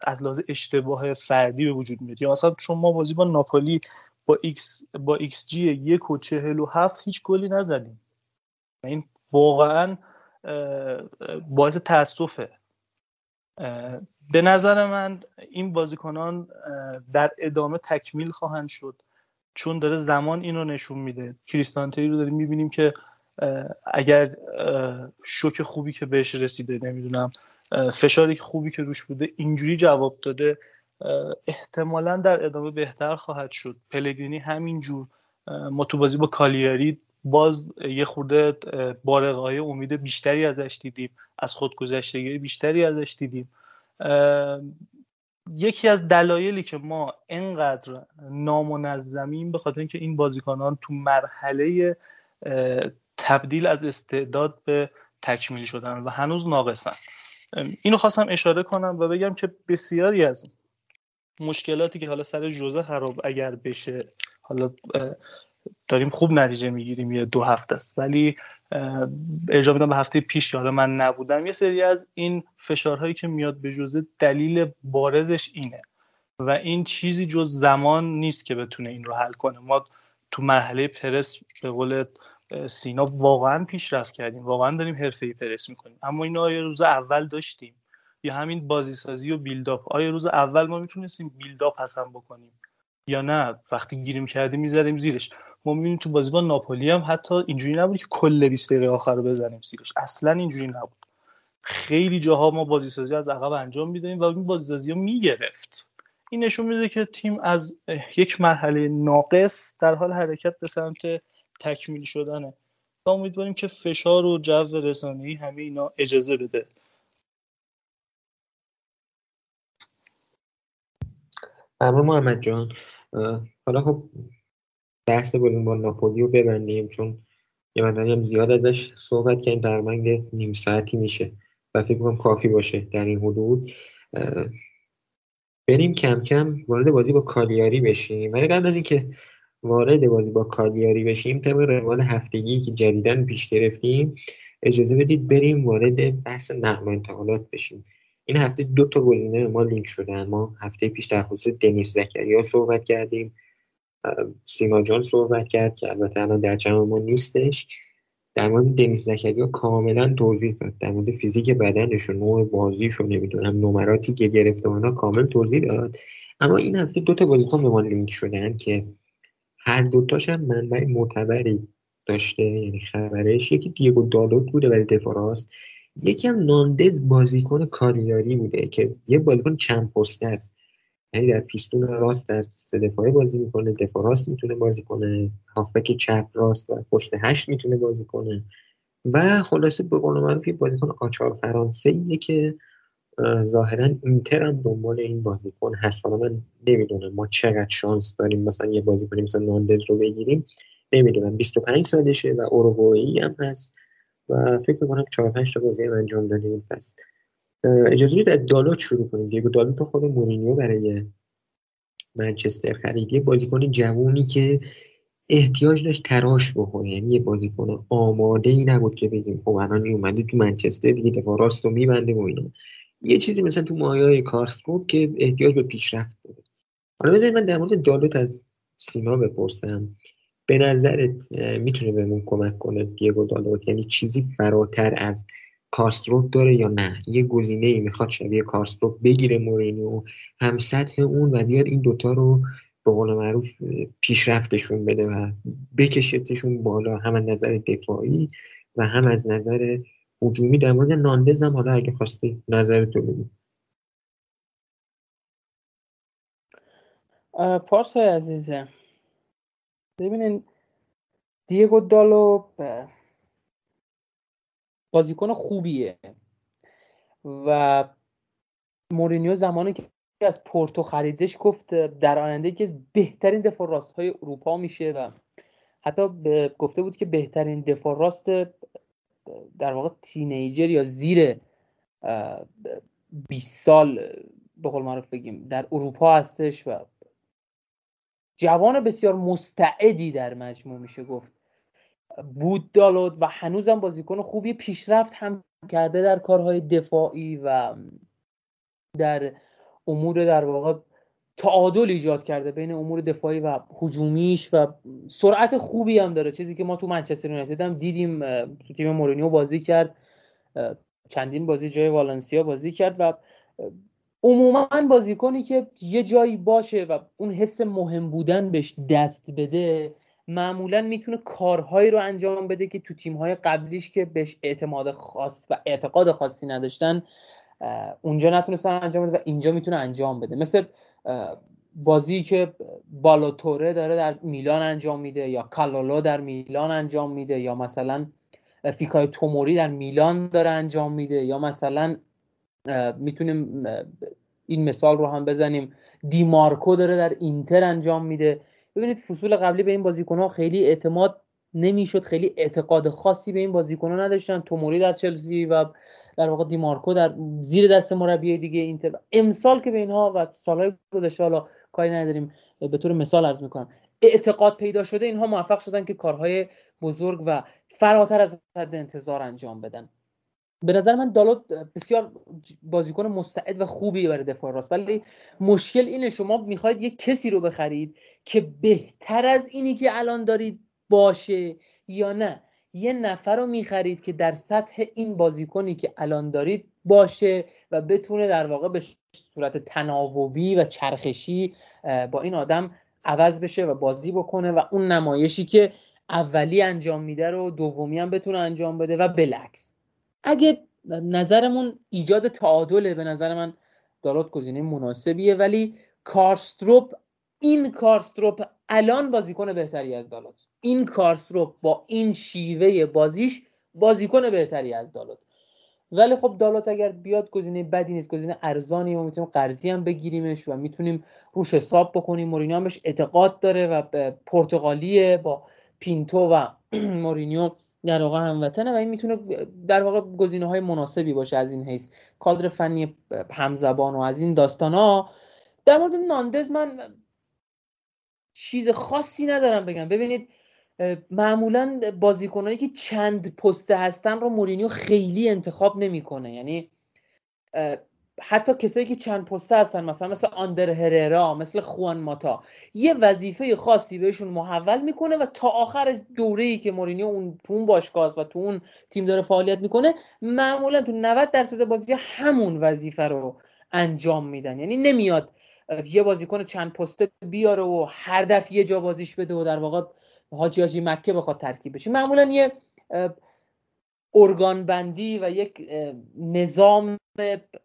از لحاظ اشتباه فردی به وجود میاد. یا مثلا ما بازی با ناپولی با ایکس با ایکس جی یک و چهل و هفت هیچ گلی نزدیم این واقعا باعث تاسفه به نظر من این بازیکنان در ادامه تکمیل خواهند شد. چون داره زمان این نشون میده. کریستانتی رو داریم می‌بینیم که اگر شوک خوبی که بهش رسیده نمی‌دونم فشاری خوبی که روش بوده اینجوری جواب داده احتمالا در ادامه بهتر خواهد شد. پلگرینی همینجور ما تو بازی با کالیاری باز یه خورده بارقای امید بیشتری ازش دیدیم از خودگذشتگی بیشتری ازش دیدیم. یکی از دلایلی که ما انقدر نامنظمیم به خاطر اینکه این بازیکنان تو مرحله تبدیل از استعداد به تکمیل شدن و هنوز ناقصن. اینو خواستم اشاره کنم و بگم که بسیاری از مشکلاتی که حالا سر جوزه خراب اگر بشه حالا داریم خوب نتیجه می‌گیریم یه دو هفته است. ولی ارجاع میدم به هفته پیش که حالا من نبودم یه سری از این فشارهایی که میاد به جزه دلیل بارزش اینه و این چیزی جز زمان نیست که بتونه این رو حل کنه. ما تو مرحله پرس به قول سینا واقعا پیشرفت کردیم واقعا داریم حرفه ای پرس می‌کنیم. اما اینا یه روز اول داشتیم یا همین بازیسازی و بیلداپ؟ آیا روز اول ما می‌تونستیم بیلداپ حسن بکنیم؟ یا نه وقتی گیریم کردیم می‌زدیم زیرش. ما می‌بینیم تو بازی با ناپولی هم حتی اینجوری نبود که کل 20 دقیقه آخر رو بزنیم زیرش. اصلا اینجوری نبود. خیلی جاها ما بازیسازی از عقب انجام می‌دادیم و این بازیسازی ها می‌گرفت. این نشون میده که تیم از یک مرحله ناقص در حال حرکت به سمت تکمیل شدنه. و امیدواریم که فشار و جو رسانه‌ای همه اینا اجازه بده. ممنون محمد جان. حالا خب بحث بودیم با ناپولی رو ببندیم چون یه مدنی هم زیاد ازش صحبت کردیم. در نیم ساعتی میشه و فکر کنم کافی باشه در این حدود. بریم کم کم وارد بازی با کالیاری بشیم. ولی قبل از اینکه وارد بازی با کالیاری بشیم طبق روال هفتگی که جدیدن پیش گرفتیم اجازه بدید بریم وارد بحث نقل و انتقالات بشیم. این هفته دو تا گزینه ما لینک شدن. ما هفته پیش در خصوص دنیس زکریا صحبت کردیم. سیما جان صحبت کرد که البته الان در جمع ما نیستش. در مورد دنیس زکریا کاملا توضیح داد. در مورد فیزیک بدنش و نوع بازیش و نمی‌دونم نمراتی که گرفته اونا کامل توضیح داد. اما این هفته دو تا بازیکن به ما لینک شدن که هر دوتاش هم منبع معتبری داشته یعنی خبرش. یکی دیگو دالوت بوده ولی دفاراست یکی هم ناندز بازیکن کاریاری بوده که یه بازیکن چند پسته است. یعنی در پیستون راست در سه دفاعه بازی می‌کنه دفاع راست می‌تونه بازی کنه هافبک چپ راست و پست هشت می‌تونه بازی کنه. و خلاصه به قول معروف یه بازیکن آچار فرانسه که ظاهرا اینتر هم دنبال این بازیکن هست. حالا من نمی‌دونم ما چقدر شانس داریم مثلا یه بازیکنی مثلا ناندز رو بگیریم. نمی‌دونم 25 سالشه و اوروگوئی هم هست. و فکر می‌کنم 4 5 تا بازی هم انجام دادیم. پس اجازه بدید از دالوت شروع کنیم. دیگو دالوت خود مورینیو برای منچستر خریدی. بازیکن جوونی که احتیاج داشت تراش بکنه. یعنی یه بازیکن آماده ای نبود که بگیم خب الان اومده تو منچستر دیگه دفاع راست رو میبنده و اینا. یه چیزی مثلا تو مایای کارسکوپ که احتیاج به پیشرفت داره حالا بذارید من در مورد دالوت از سیما بپرسم. به نظرت می‌تونه بهمون کمک کنه دیگو دالوت یعنی چیزی فراتر از کارستروپ داره یا نه؟ یه گزینه ای می‌خواد شبیه کارستروپ بگیره مورینیو هم سطح اون و بیاد این دوتا رو به قول معروف پیشرفتشون بده و بکشتشون بالا هم از نظر دفاعی و هم از نظر هجومی. در مورد ناندز هم حالا اگه خواستی نظر تو بگو پارسای عزیزه. ببینین دیگو دالو بازیکن خوبیه و مورینیو زمانی که از پورتو خریدش گفت در آینده که بهترین دفاع راست های اروپا میشه و حتی گفته بود که بهترین دفاع راست در واقع تینیجر یا زیر 20 سال به قول معروف بگیم در اروپا هستش و جوان بسیار مستعدی در مجموع میشه گفت. بود دالود و هنوزم بازیکن خوبی پیشرفت هم کرده در کارهای دفاعی و در امور در واقع تعادل ایجاد کرده بین امور دفاعی و هجومیش و سرعت خوبی هم داره. چیزی که ما تو منچستر یونایتد هم دیدیم تو تیم مورینیو بازی کرد چندین بازی جای والنسیا بازی کرد و عموما بازیکنی که یه جایی باشه و اون حس مهم بودن بهش دست بده معمولا می‌تونه کارهایی رو انجام بده که تو تیمهای قبلیش که بهش اعتماد خاص و اعتقاد خاصی نداشتن اونجا نتونستن انجام بده و اینجا می‌تونه انجام بده. مثل بازی که بالاتوره داره در میلان انجام میده یا کالولو در میلان انجام میده یا مثلا فیکای توموری در میلان داره انجام میده یا مثلا می‌تونیم این مثال رو هم بزنیم. دیمارکو داره در اینتر انجام میده. ببینید فصول قبلی به این بازیکن ها خیلی اعتماد نمی‌شد خیلی اعتقاد خاصی به این بازیکن ها نداشتن. توموری در چلسی و در واقع دیمارکو در زیر دست مربی دیگه اینتر. امسال که به اینها و سالهای گذشته حالا کاری نداریم به طور مثال عرض می‌کنم اعتقاد پیدا شده اینها موفق شدن که کارهای بزرگ و فراتر از حد انتظار انجام بدن. به نظر من دالوت بسیار بازیکن مستعد و خوبی برای دفاع راست. ولی مشکل اینه شما می‌خواید یک کسی رو بخرید که بهتر از اینی که الان دارید باشه یا نه. یه نفر رو می‌خرید که در سطح این بازیکنی که الان دارید باشه و بتونه در واقع به صورت تناوبی و چرخشی با این آدم عوض بشه و بازی بکنه و اون نمایشی که اولی انجام میده رو دومی هم بتونه انجام بده و بلکس اگه نظرمون ایجاد تعادله به نظر من دارات گزینه مناسبیه ولی کارستروپ این کارستروپ الان بازیکن بهتری از دالوت این کارستروپ با این شیوه بازیش بازیکن بهتری از دالوت ولی خب دالوت اگر بیاد گزینه بدی نیست گزینه ارزانی و می‌تونیم قرضی هم بگیریمش و می‌تونیم روش حساب بکنیم. مورینیو هم بهش اعتقاد داره و پرتغالیه با پینتو و مورینیو در واقع هموطنه و این می‌تونه در واقع گزینه های مناسبی باشه از این حیث. کادر فنی همزبان و از این داستان ها در مورد ناندز من چیز خاصی ندارم بگم. ببینید معمولا بازیکنهایی که چند پسته هستن رو مورینیو خیلی انتخاب نمی‌کنه. یعنی حتی کسایی که چند پسته هستن مثلا مثل آندر هررا مثل خوان ماتا یه وظیفه خاصی بهشون محول می‌کنه و تا آخر دوره ای که مورینیو اون تو اون باشگاه و تو اون تیم داره فعالیت می‌کنه معمولا تو 90 درصد بازی همون وظیفه رو انجام میدن. یعنی نمیاد یه بازیکن چند پسته بیاره و هر دفعه یه جا بازیش بده و در واقع حاجی حاجی مکه بخواد ترکیب بشه. معمولا یه ارگان بندی و یک نظام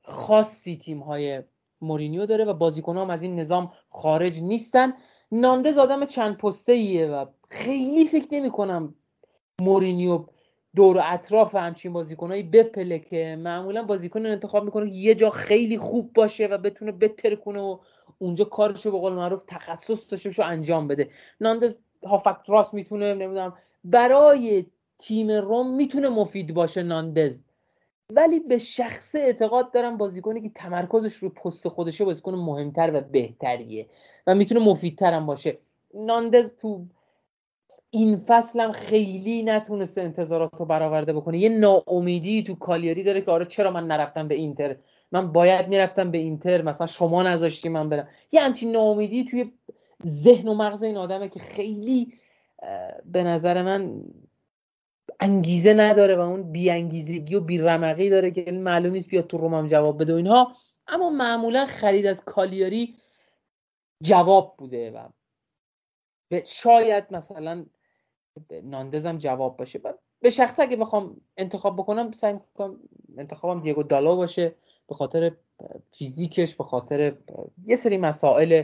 خاصی تیم های مورینیو داره و بازیکن هم از این نظام خارج نیستن. ناندز آدم چند پسته ایه و خیلی فکر نمی کنم مورینیو دور و اطراف همچین بازیکنهایی بپله که معمولا بازیکن انتخاب می‌کنه یه جا خیلی خوب باشه و بتونه بترکونه و اونجا کارشو به قول معروف تخصص داشته انجام بده. ناندز هافک راست می‌تونه نمی‌دونم برای تیم روم می‌تونه مفید باشه ناندز. ولی به شخص اعتقاد دارم بازیکنی که تمرکزش رو پست خودشه بازیکن مهمتر و بهتریه و می‌تونه مفیدتر هم باشه. ناندز تو این فصل هم خیلی نتونسته انتظارات رو برآورده بکنه. یه ناامیدی تو کالیاری داره که آره چرا من نرفتم به اینتر؟ من باید می‌رفتم به اینتر مثلا شما نذاشتی من برم. یه همچین ناامیدی توی ذهن و مغز این آدمه که خیلی به نظر من انگیزه نداره و اون بیانگیزگی و بیرمقی داره که معلوم نیست بیاد تو رومم جواب بده و اینها. اما معمولا خرید از کالیاری جواب بوده و شاید مثلا ناندزم جواب باشه. به شخص اگه بخوام انتخاب بکنم سعی می‌کنم انتخابم دیگو دالا باشه به خاطر فیزیکش به خاطر یه سری مسائل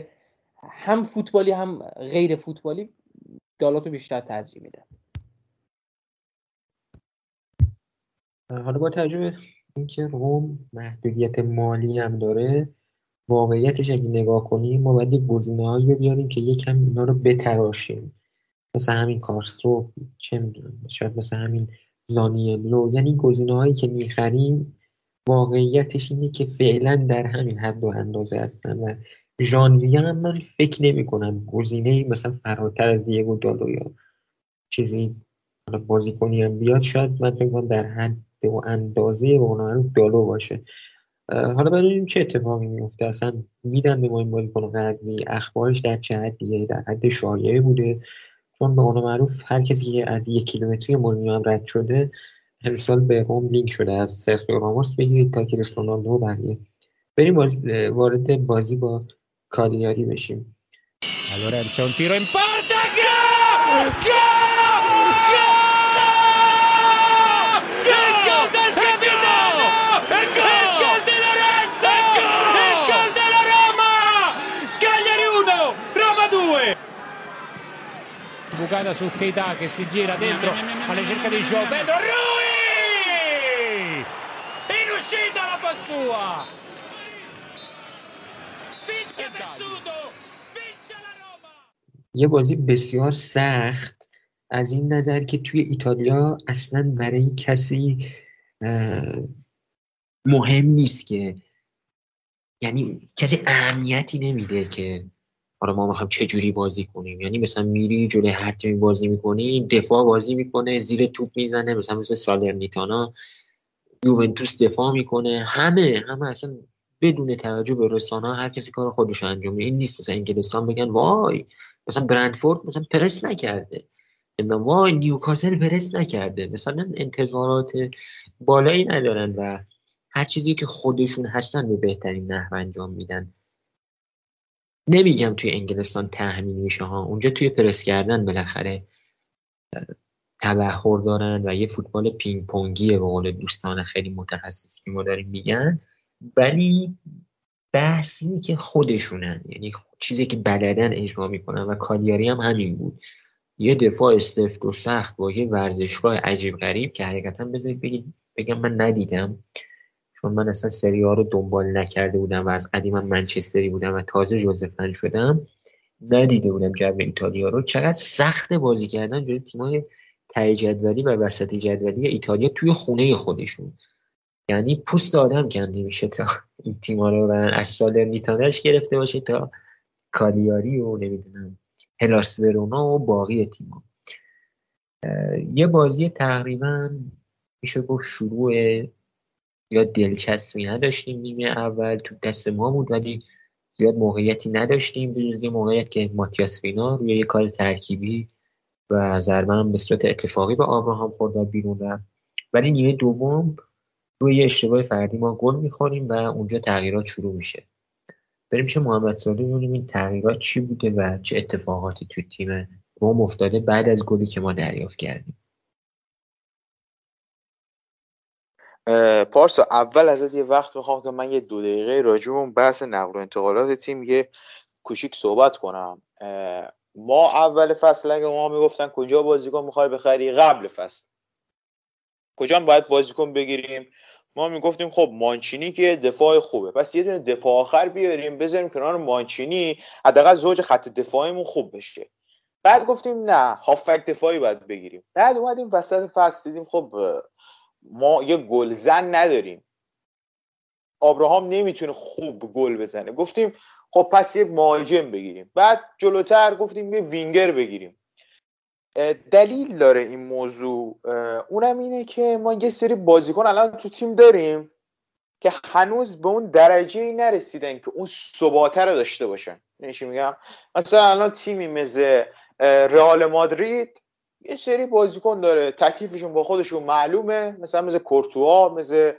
هم فوتبالی هم غیر فوتبالی دالاتو بیشتر ترجیح میده. حالا با توجه اینکه روم محدودیت مالی هم داره واقعیتش اگه نگاه کنیم ما باید گزینه هایی بیاریم که یکم اینا رو بتراشیم. مثل همین کارسترو چه می‌دونم شاید مثل همین زانیلو. یعنی گزینه هایی که می‌خریم واقعیتش اینه که فعلا در همین حد و اندازه هستن و ژانویه هم من فکر نمی کنم گزینه مثلا فراتر از دیگو دالو یا چیزی بازیکنی هم بیاد شاید من فکر در حد و اندازه به دالو باشه. حالا ببینیم چه اتفاقی میفته اصلا میدن به ما این بازیکن قدری اخبارش در چه حدیه در حد شایعه بوده. چون به قول معروف هر کسی که از یک کیلومتری مورینیو هم رد شده امسال به قوم لینک شده. از سرخیو راموس بگیرید تا کریس رونالدو و بقیه بریم وارد بازی با کالیاری بشیم. Allora c'è un tiro in porta, bucata su Keita che si gira dentro alla ricerca di Joe Pedro Rui in uscita la fa sua fischia Pezzuto vince la Roma یه بازی بسیار سخت از این نظر که توی ایتالیا اصلا برای کسی مهم نیست که یعنی کسی اهمیتی نمیده که حالا ما می‌خوایم چه جوری بازی کنیم؟ یعنی مثلا میری جلوی هر تیمی بازی می‌کنی دفاع بازی می‌کنه زیر توپ می‌زنه مثلا مثل سالرنیتانا یوونتوس دفاع می‌کنه. همه همه اصلا بدون توجه به رسانه هر کسی کار خودش انجام این نیست مثلا انگلستان بگن وای مثلا برندفورد مثلا پرس نکرده. وای نیوکاسل پرس نکرده. مثلا انتظارات بالایی ندارن و هر چیزی که خودشون هستن به بهترین نحو انجام میدن. نمیگم توی انگلستان تحمیل میشه ها. اونجا توی پرس کردن بالاخره تبهر دارن و یه فوتبال پینگ پونگیه به قول دوستان خیلی متخصصی که ما داریم میگن. ولی بحث اینه که خودشونن. یعنی چیزی که بلدن اجرا می‌کنن و کالیاری هم همین بود. یه دفاع استفت و سخت با یه ورزشگاه عجیب غریب که حقیقتا بذارید بگم من ندیدم. چون من اصلا سری ها رو دنبال نکرده بودم و از قدیم منچستری بودم و تازه جوزفن شدم ندیده بودم جو ایتالیا رو. چقدر سخت بازی کردن جلوی تیمای ته جدولی و وسط جدولی ایتالیا توی خونه خودشون. یعنی پوست آدم کنده میشه تا این تیما رو از سال نیتانش گرفته باشه تا کالیاری و نمی‌دونم هلاس ورونا و باقی تیما یه بازی تقریبا میشه گفت شروع یا دلچسبی نداشتیم نیمه اول تو دست ما بود ولی زیاد موقعیتی نداشتیم. به موقعیت که ماتیاس وینا روی یه کار ترکیبی و ضربه هم به صورت اتفاقی به آبراهام خورد و بیرون رفت. ولی نیمه دوم روی یه اشتباه فردی ما گل می‌خوریم و اونجا تغییرات شروع میشه. بریم چه محمد سالی ببینیم این تغییرات چی بوده و چه اتفاقاتی توی تیم روم افتاده بعد از گلی که ما دریافت کردیم. پارسا اول ازت یه وقت می‌خوام که من یه دو دقیقه اون بحث نقل و انتقالات تیم یه کوچیک صحبت کنم. ما اول فصل اگه ما می‌گفتن کجا بازیکن می‌خوای بخری؟ قبل فصل. کجا باید بازیکن بگیریم؟ ما می‌گفتیم خب مانچینی که دفاع خوبه. پس یه دونه دفاع آخر بیاریم بذاریم کنار مانچینی. حداقل زوج خط دفاعیمون خوب بشه. بعد گفتیم نه هافک دفاعی باید بگیریم. بعد اومدیم وسط فصل دیدیم خب ما یه گلزن نداریم. آبراهام نمی‌تونه خوب گل بزنه. گفتیم خب پس یه مهاجم بگیریم. بعد جلوتر گفتیم یه وینگر بگیریم. دلیل داره این موضوع. اونم اینه که ما یه سری بازیکن الان تو تیم داریم که هنوز به اون درجه ای نرسیدن که اون ثباته رو داشته باشن. چی میگم؟ مثلا الان تیمی مثل رئال مادرید یه سری بازیکن داره. تکلیفشون با خودشون معلومه. مثلا مثل کورتوا مثل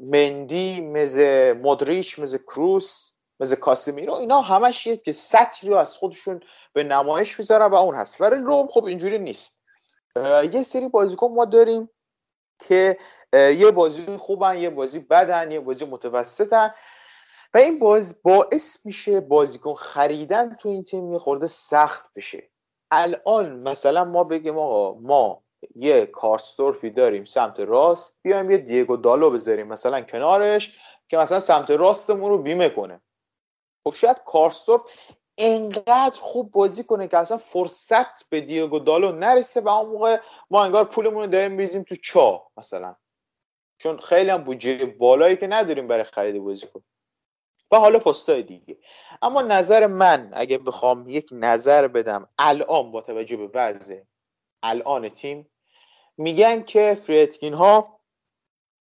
مندی مثل مودریچ مثل کروس مثل کاسمیرو اینا همش یه سطحی رو از خودشون به نمایش می‌ذارن و اون هست. ولی روم خب اینجوری نیست. یه سری بازیکن ما داریم که یه بازی خوبن یه بازی بدن یه بازی متوسطن. و این باز باعث میشه بازیکن خریدن تو این تیم یه خورده سخت بشه. الان مثلا ما بگیم آقا ما یه کارستورفی داریم سمت راست بیایم یه دیگو دالو بذاریم مثلا کنارش که مثلا سمت راستمون رو بیمه کنه. خب شاید کارستورف انقدر خوب بازی کنه که اصلا فرصت به دیگو دالو نرسه و اون موقع ما انگار پولمون رو داریم میریزیم تو چا مثلا. چون خیلی هم بودجه بالایی که نداریم برای خرید بازیکن. و حالا پستای دیگه. اما نظر من اگه بخوام یک نظر بدم الان با توجه به وضع الان تیم میگن که فریتکین ها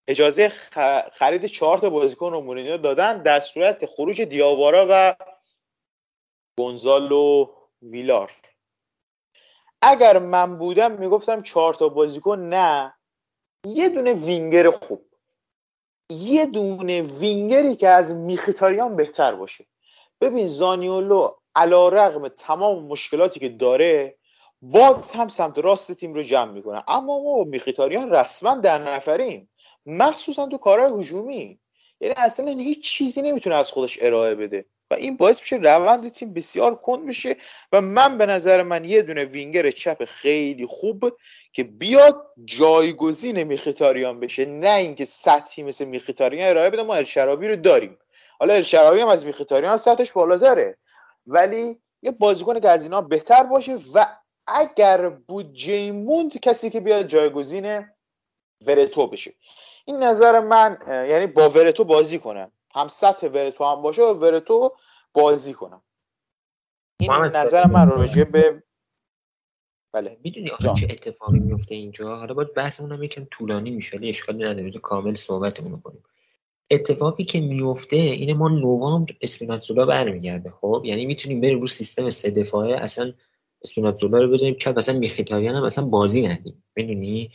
اجازه خرید چهار تا بازیکن رو مورینیو دادن در صورت خروج دیاوارا و گونزالو ویلار. اگر من بودم می‌گفتم چهار تا بازیکن نه. یه دونه وینگر خوب. یه دونه وینگری که از میخیتاریان بهتر باشه. ببین زانیولو علا رقم تمام مشکلاتی که داره باز هم سمت راست تیم رو جمع می‌کنه. اما ما میخیتاریان رسما در نفریم. مخصوصا تو کارهای هجومی. یعنی اصلا هیچ چیزی نمی‌تونه از خودش ارائه بده. و این باعث میشه روند تیم بسیار کند بشه و من به نظر من یه دونه وینگر چپ خیلی خوب که بیاد جایگزین میخیتاریان بشه. نه اینکه سطحی مثل میخیتاریان ارائه بده ما الشراوی رو داریم. حالا الشراوی هم از میخیتاریان سطحش بالاتره ولی یه بازیکن که از اینا بهتر باشه و اگر بودجه موند کسی که بیاد جایگزین ورتو بشه. این نظر من یعنی با ورتو بازی کنم. هم سطح ورتو هم باشه و ورتو بازی کنم. این نظر من راجع به بله. می‌دونی آخه چه اتفاقی میفته اینجا؟ حالا باید بحثمون هم یکم طولانی میشه ولی اشکالی نداره. کامل صحبتمون کنیم. اتفاقی که میفته اینه ما نوامبر اسپیناتزولا برمیگرده. خب یعنی می‌تونیم بریم رو سیستم سه دفاعه اصلا اسپیناتزولا رو بذاریم چپ مثلا میخیتاریان هم اصلا بازی ندیم. می‌دونی؟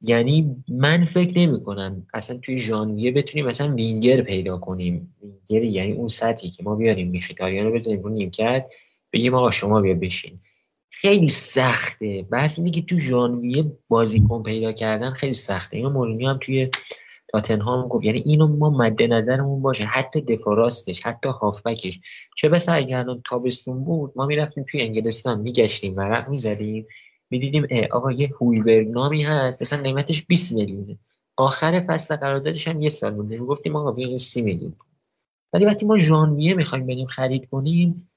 یعنی من فکر نمی کنم اصلا توی ژانویه بتونیم مثلا وینگر پیدا کنیم. وینگر یعنی اون سطحی که ما بیاریم میخیتاریان رو بذاریم رو نیمکت بگیم آقا شما بیا بشین. خیلی سخته. بحث اینه که تو ژانویه بازیکن پیدا کردن خیلی سخته. اینو مورینیو هم توی تاتنهام گفت یعنی اینو ما مد نظرمون باشه. حتی دفاع راستش حتی هافبکش. چه بسا اگر الان تابستون بود ما می‌رفتیم توی انگلستان میگشتیم ورق می‌زدیم می‌دیدیم آقا یه هویبرگ نامی هست مثلا قیمتش 20 میلیونه. آخر فصل قراردادش هم یه سال مونده. می‌گفتیم آقا بیا 30 میلیون. ولی وقتی ما ژانویه می‌خوایم بریم خرید کنیم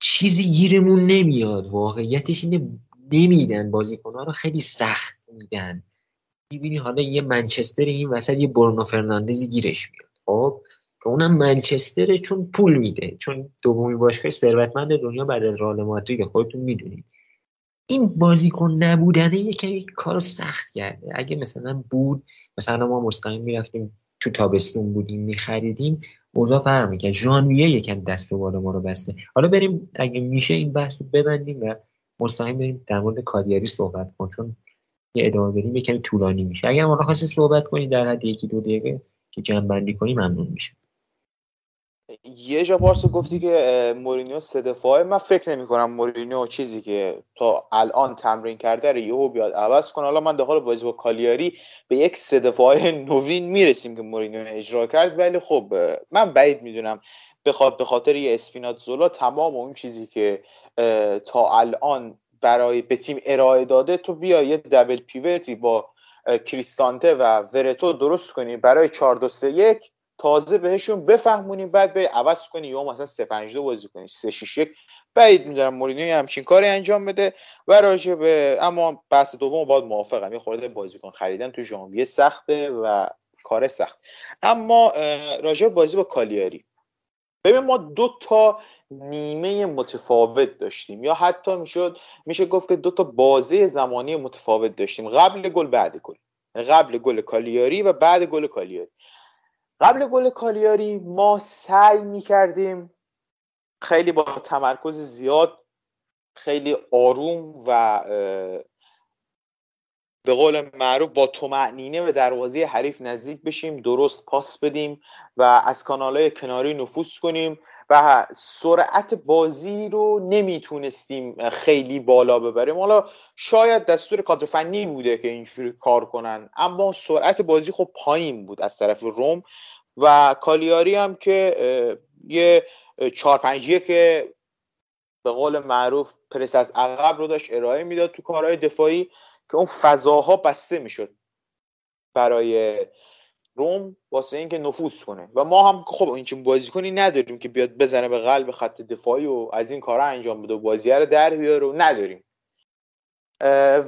چیزی گیرمون نمیاد. واقعیتش اینه نمیدن. بازیکنها رو خیلی سخت میدن. می‌بینی حالا یه منچستر این وسط یه برونو فرناندزی گیرش میاد. خب که اونم منچستره چون پول میده. چون دومی باشگاه ثروتمند دنیا بعد از رئال مادرید خودتون می‌دونید. این بازیکن نبودنه یه کار سخت کرده. اگه مثلا بود مثلا ما مستقیم می‌رفتیم تو تابستون بودیم میخریدیم اوضاع فرق می‌کرد. ژانویه یکم دست و ما رو بسته. حالا بریم اگه میشه این بحث رو ببندیم و مستقیم بریم در مورد کادیاری صحبت کن چون یه ادامه بریم یکم طولانی میشه. اگر ما خواستی صحبت کنی در حد یکی دو دقیقه که جمع بندی کنی ممنون میشه یه جا پارسو گفتی که مورینیو سه دفاعه. من فکر نمی کنم مورینیو چیزی که تا الان تمرین کرده رو یهو بیاد. عوض کنه حالا من داخل بازی با کالیاری به یک سه دفاعه نوین می‌رسیم که مورینیو اجرا کرد. ولی خب من بعید می‌دونم. به خاطر یه اسپینات زولا تمام اون چیزی که تا الان برای به تیم ارائه داده تو بیا یه دبل پیوتی با کریستانته و ورتو درست کنی. برای 4 2 3 1 تازه بهشون بفهمونیم بعد به عوض کنی یا مثلا 3 5 2 بازی کنی. 3 6 1 بعید می‌دونم مورینیو همچین کاری انجام بده و راجع به اما بحث دوم باید موافقم. یه خورده بازیکن خریدن تو ژانویه سخته و کار سخت. اما راجع بازی با کالیاری. ببین ما دو تا نیمه متفاوت داشتیم یا حتی می‌شد میشه گفت که دو تا بازه زمانی متفاوت داشتیم. قبل گل بعد گل. قبل گل کالیاری و بعد گل کالیاری. قبل گل کالیاری ما سعی می‌کردیم خیلی با تمرکز زیاد خیلی آروم و به قول معروف با تومعنینه به دروازه حریف نزدیک بشیم درست پاس بدیم و از کانالهای کناری نفوذ کنیم و سرعت بازی رو نمی‌تونستیم خیلی بالا ببریم. حالا شاید دستور کادر فنی بوده که اینجوری کار کنن اما سرعت بازی خب پایین بود از طرف روم و کالیاری هم که یه چهار پنج که به قول معروف پرس از عقب رو داشت ارائه می‌داد تو کارهای دفاعی. که اون فضاها بسته می‌شد برای روم واسه اینکه نفوذ کنه. و ما هم خب این بازیکنی نداریم که بیاد بزنه به قلب خط دفاعی و از این کارا انجام بده و بازی رو در بیاره نداریم.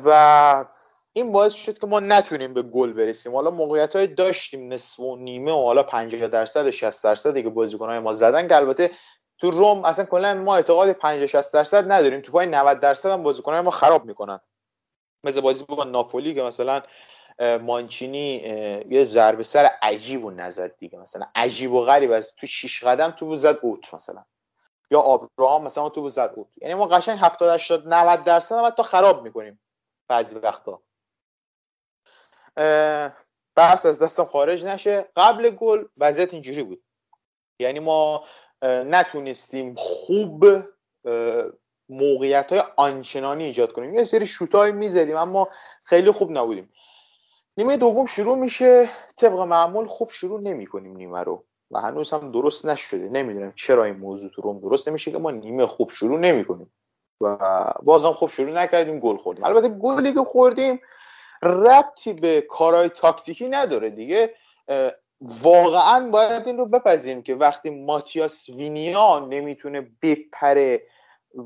و این باعث شد که ما نتونیم به گل برسیم. حالا موقعیت های داشتیم نصف و نیمه و حالا 50 درصد و 60 درصد که بازیکن های ما زدن که البته تو روم اصلا کلا ما اعتقاد 50 60 درصد نداریم. تو پای 90 درصد هم بازیکن های ما خراب می‌کنن. مثل بازی با ناپولی که مثلا مانچینی یه ضربه سر عجیب و نزد دیگه. مثلا عجیب و غریب از تو 6 قدم تو زد اوت مثلا. یا آبراهام مثلا تو زد اوت. یعنی ما قشنگ 70 80 90 درصد هم تا خراب می‌کنیم بعضی وقتا. بحث از دستم خارج نشه. قبل گل وضعیت اینجوری بود. یعنی ما نتونستیم خوب موقعیت های آنچنانی ایجاد کنیم. یه سری شوتای می‌زدیم اما خیلی خوب نبودیم. نیمه دوم شروع میشه طبق معمول خوب شروع نمی کنیم نیمه رو و هنوز هم درست نشده. نمی‌دونم چرا این موضوع تو روم درست نمیشه که ما نیمه خوب شروع نمی کنیم و بازم خوب شروع نکردیم گل خوردیم. البته گلی که خوردیم ربطی به کارهای تاکتیکی نداره دیگه. واقعا باید این رو بپذیریم که وقتی ماتیاس وینیا نمی‌تونه بپره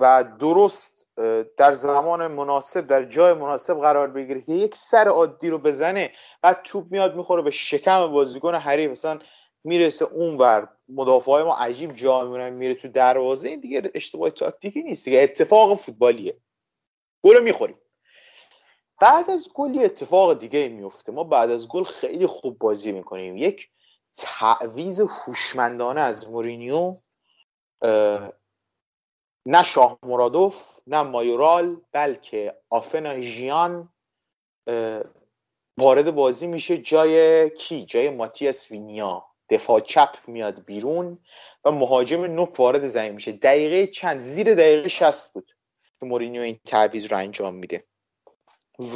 و درست در زمان مناسب در جای مناسب قرار بگیره که یک سر عادی رو بزنه بعد توپ میاد می‌خوره به شکم بازیکن حریف. مثلا می‌رسه اونور مدافع ما عجیب جا میمونن میره تو دروازه. این دیگه اشتباه تاکتیکی نیست دیگه اتفاق فوتبالیه. گل می‌خوریم. بعد از گل اتفاق دیگه میفته ما بعد از گل خیلی خوب بازی می‌کنیم. یک تعویز هوشمندانه از مورینیو. نه شاه مرادوف نه مایورال بلکه آفنا ژیان وارد بازی میشه جای کی؟ جای ماتیاس وینیا. دفاع چپ میاد بیرون و مهاجم نوک وارد زمین میشه. دقیقه چند؟ زیر دقیقه 60 بود که مورینیو این تعویض رو انجام میده.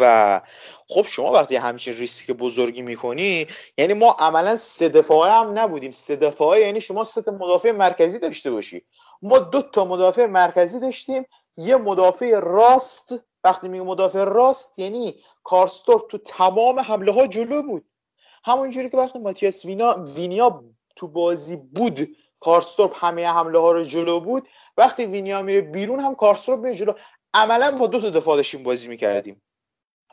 و خب شما وقتی همچین ریسک بزرگی می‌کنی یعنی ما عملا سه دفاعه هم نبودیم. سه دفاعه یعنی شما سه مدافع مرکزی داشته باشی. ما دو تا مدافع مرکزی داشتیم. یه مدافع راست وقتی میگه مدافع راست یعنی کارستور تو تمام حمله ها جلو بود. همونجوری که وقتی ماتیاس وینا وینیا تو بازی بود کارستورپ همه حمله ها رو جلو بود. وقتی وینیا میره بیرون هم کارسدورپ میره جلو. عملا با دو تا دفاع داشتیم بازی می‌کردیم.